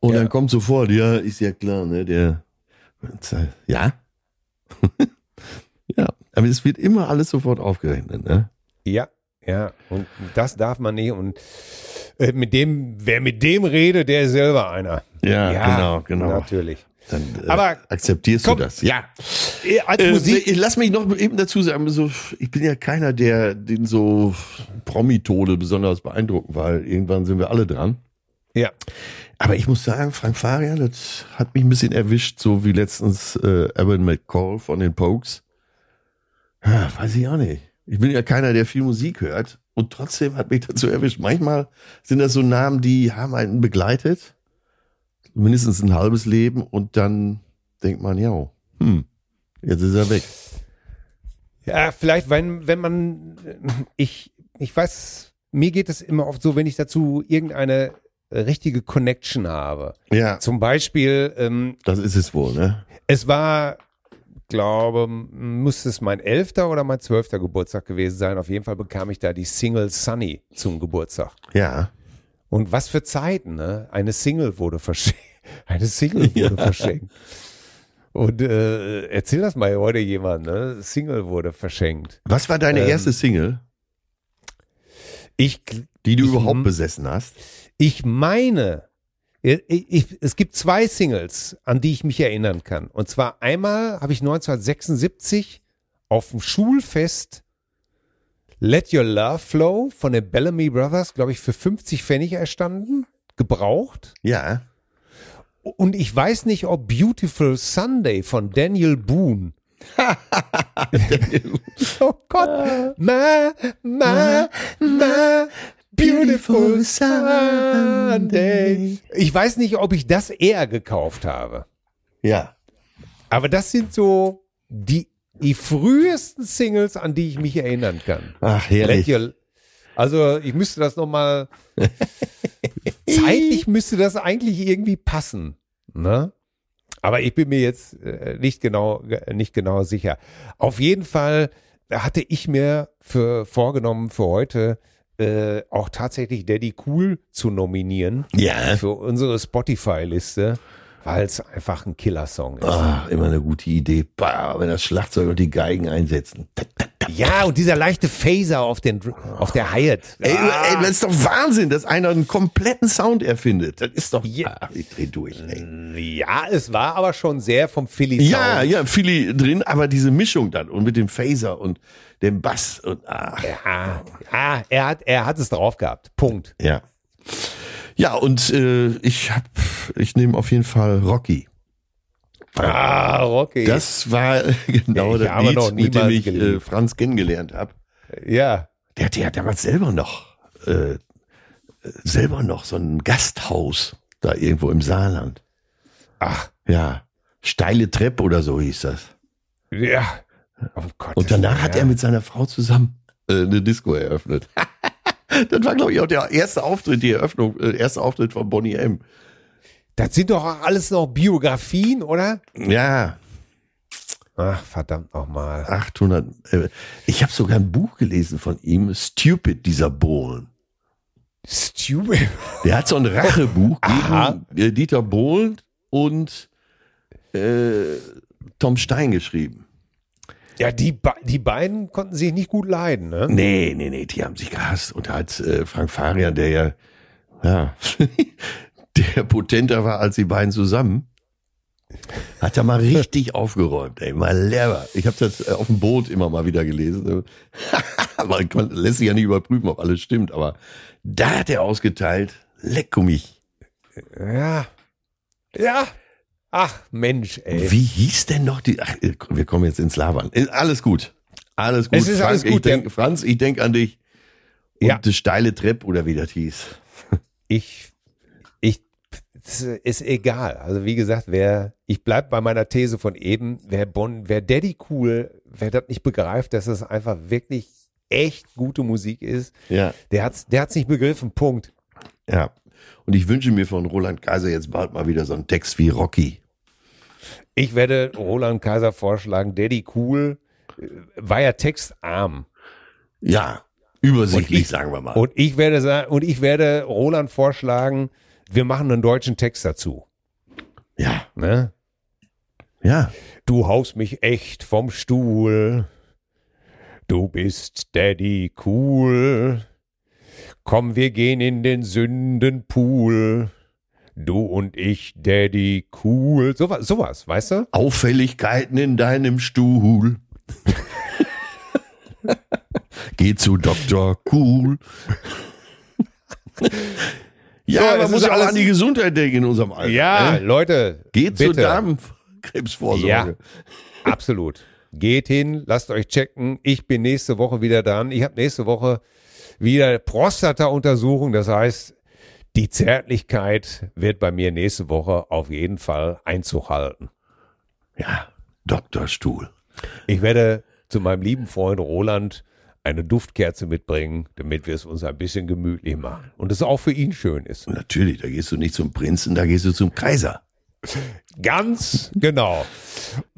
Und Ja. dann kommt sofort, ja, ist ja klar, ne, der, ja. ja, aber es wird immer alles sofort aufgerechnet, ne? Ja, ja. Und das darf man nicht. Und äh, mit dem, wer mit dem redet, der ist selber einer. Ja, genau, genau. Natürlich. Dann äh, Aber akzeptierst komm. du das. Ja. Als Äh, Musik. ich- lass mich noch eben dazu sagen, so, ich bin ja keiner, der den so Promitode besonders beeindrucken, weil irgendwann sind wir alle dran. Ja. Aber ich muss sagen, Frank Farian, das hat mich ein bisschen erwischt, so wie letztens äh, Evan McCall von den Pokes. Ja, weiß ich auch nicht. Ich bin ja keiner, der viel Musik hört und trotzdem hat mich dazu erwischt. Manchmal sind das so Namen, die haben einen begleitet, mindestens ein halbes Leben und dann denkt man, ja, hm, jetzt ist er weg. Ja, vielleicht, wenn, wenn man, ich, ich weiß, mir geht es immer oft so, wenn ich dazu irgendeine richtige Connection habe. Ja, Zum Beispiel, ähm, das ist es wohl, ne? es war, glaube, müsste es mein elfter oder mein zwölfter Geburtstag gewesen sein. Auf jeden Fall bekam ich da die Single Sunny zum Geburtstag. Ja. Und was für Zeiten, ne? Eine Single wurde verschenkt. Eine Single wurde verschenkt. Und äh, erzähl das mal heute jemand, ne? Single wurde verschenkt. Was war deine Ähm, erste Single, Ich, die du ich- überhaupt besessen hast? ich meine, ich, es gibt zwei Singles, an die ich mich erinnern kann. Und zwar einmal habe ich 1976 auf dem Schulfest Let Your Love Flow von den Bellamy Brothers, glaube ich, für 50 Pfennig erstanden, gebraucht. Ja. Und ich weiß nicht, ob Beautiful Sunday von Daniel Boone. oh Gott. Ma, ma, ma, beautiful Sunday. Ich weiß nicht, ob ich das eher gekauft habe. Ja. Aber das sind so die, die frühesten Singles, an die ich mich erinnern kann. Ach, herrlich. also ich müsste das nochmal, zeitlich müsste das eigentlich irgendwie passen. Ne? Aber ich bin mir jetzt äh, nicht genau, nicht genau sicher. Auf jeden Fall hatte ich mir für vorgenommen für heute äh, auch tatsächlich Daddy Cool zu nominieren Ja. für unsere Spotify-Liste, weil es einfach ein Killersong ist. Ah, immer eine gute Idee. Bah, wenn das Schlagzeug und die Geigen einsetzen. Ja, und dieser leichte Phaser auf, den, auf der Hi-Hat. Ey, ey, das ist doch Wahnsinn, dass einer einen kompletten Sound erfindet. Das ist doch. Ja. Ah, ich dreh durch, ey. Ja, es war aber schon sehr vom Philly Sound. Ja, ja, Philly drin, aber diese Mischung dann und mit dem Phaser und dem Bass und ach, Ja, ja er, hat, er hat es drauf gehabt. Punkt. ja. Ja, und äh, ich hab, ich nehme auf jeden Fall Rocky. Ah, Rocky. Das war genau Ich das Lied, mit dem ich äh. Franz kennengelernt habe. ja. Der hatte ja damals selber noch, äh, selber noch so ein Gasthaus da irgendwo im Saarland. Ach, Ja, steile Treppe oder so hieß das. ja. Oh Gott. Und danach hat er mit seiner Frau zusammen äh, eine Disco eröffnet. das war, glaube ich, auch der erste Auftritt, die Eröffnung, äh, erste Auftritt von Bonnie M. Das sind doch alles noch Biografien, oder? Ja, Ach, verdammt nochmal. 800. Äh, ich habe sogar ein Buch gelesen von ihm, Stupid, dieser Bohlen. Stupid. Der hat so ein Rachebuch gegen äh, Dieter Bohlen und äh, Tom Stein geschrieben. Ja, die, die beiden konnten sich nicht gut leiden, ne? Nee, nee, nee, die haben sich gehasst. Und da hat äh, Frank Farian, der ja, ja, der potenter war als die beiden zusammen, Hat er mal richtig aufgeräumt, ey, mal leer. Ich habe das äh, auf dem Boot immer mal wieder gelesen. man kann, lässt sich ja nicht überprüfen, ob alles stimmt, aber da hat er ausgeteilt, leck mich. Ja. Ja. Ach, Mensch, ey. Wie hieß denn noch die, ach, wir kommen jetzt ins Labern. Äh, Alles gut. Alles gut. Es ist Frank, alles gut, Ich denk, der- Franz, ich denk an dich. Und Ja. das steile Trepp oder wie das hieß. Ich, ich, es ist egal. Also wie gesagt, wer, ich bleib bei meiner These von eben, wer Bon, wer Daddy cool, wer das nicht begreift, dass es einfach wirklich echt gute Musik ist, Ja. der hat's, der hat's nicht begriffen. Punkt. Ja. Und ich wünsche mir von Roland Kaiser jetzt bald mal wieder so einen Text wie Rocky. Ich werde Roland Kaiser vorschlagen, Daddy cool, äh, war ja textarm. Ja. Übersichtlich, ich- sagen wir mal. Und ich werde sagen, und ich werde Roland vorschlagen, wir machen einen deutschen Text dazu. ja. Ne? Ja. Du haust mich echt vom Stuhl. Du bist Daddy cool. Komm, wir gehen in den Sündenpool. Du und ich, Daddy cool. Sowas, sowas, weißt du? Auffälligkeiten in deinem Stuhl. Geh zu Dr. Cool. ja, So, man muss ja auch alles- an die Gesundheit denken in unserem Alter. Ja, ne? Leute. Geht zur bitte. Darmkrebsvorsorge. Ja, absolut. Geht hin, lasst euch checken. Ich bin nächste Woche wieder dran. Ich habe nächste Woche wieder Prostata-Untersuchung. Das heißt, die Zärtlichkeit wird bei mir nächste Woche auf jeden Fall Einzug halten. Ja, Doktorstuhl. Ich werde zu meinem lieben Freund Roland eine Duftkerze mitbringen, damit wir es uns ein bisschen gemütlich machen. Und es auch für ihn schön ist. Natürlich, da gehst du nicht zum Prinzen, da gehst du zum Kaiser. Ganz genau.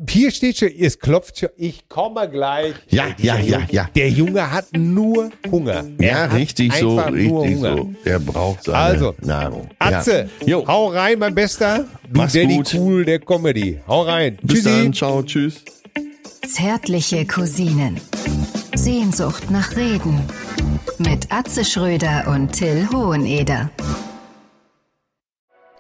Hier steht schon, es klopft schon, ich komme gleich. Ja, ja, ja, Junge, ja. Der Junge hat nur Hunger. Er Ja, richtig so, richtig so. Der braucht seine Also, Nahrung. Atze, Ja. Hau rein, mein Bester. Du Mach's Daddy gut. cool der Comedy. Hau rein. bis Tschüssi. dann, ciao, tschüss. Zärtliche Cousinen. Sehnsucht nach Reden. Mit Atze Schröder und Till Hoheneder.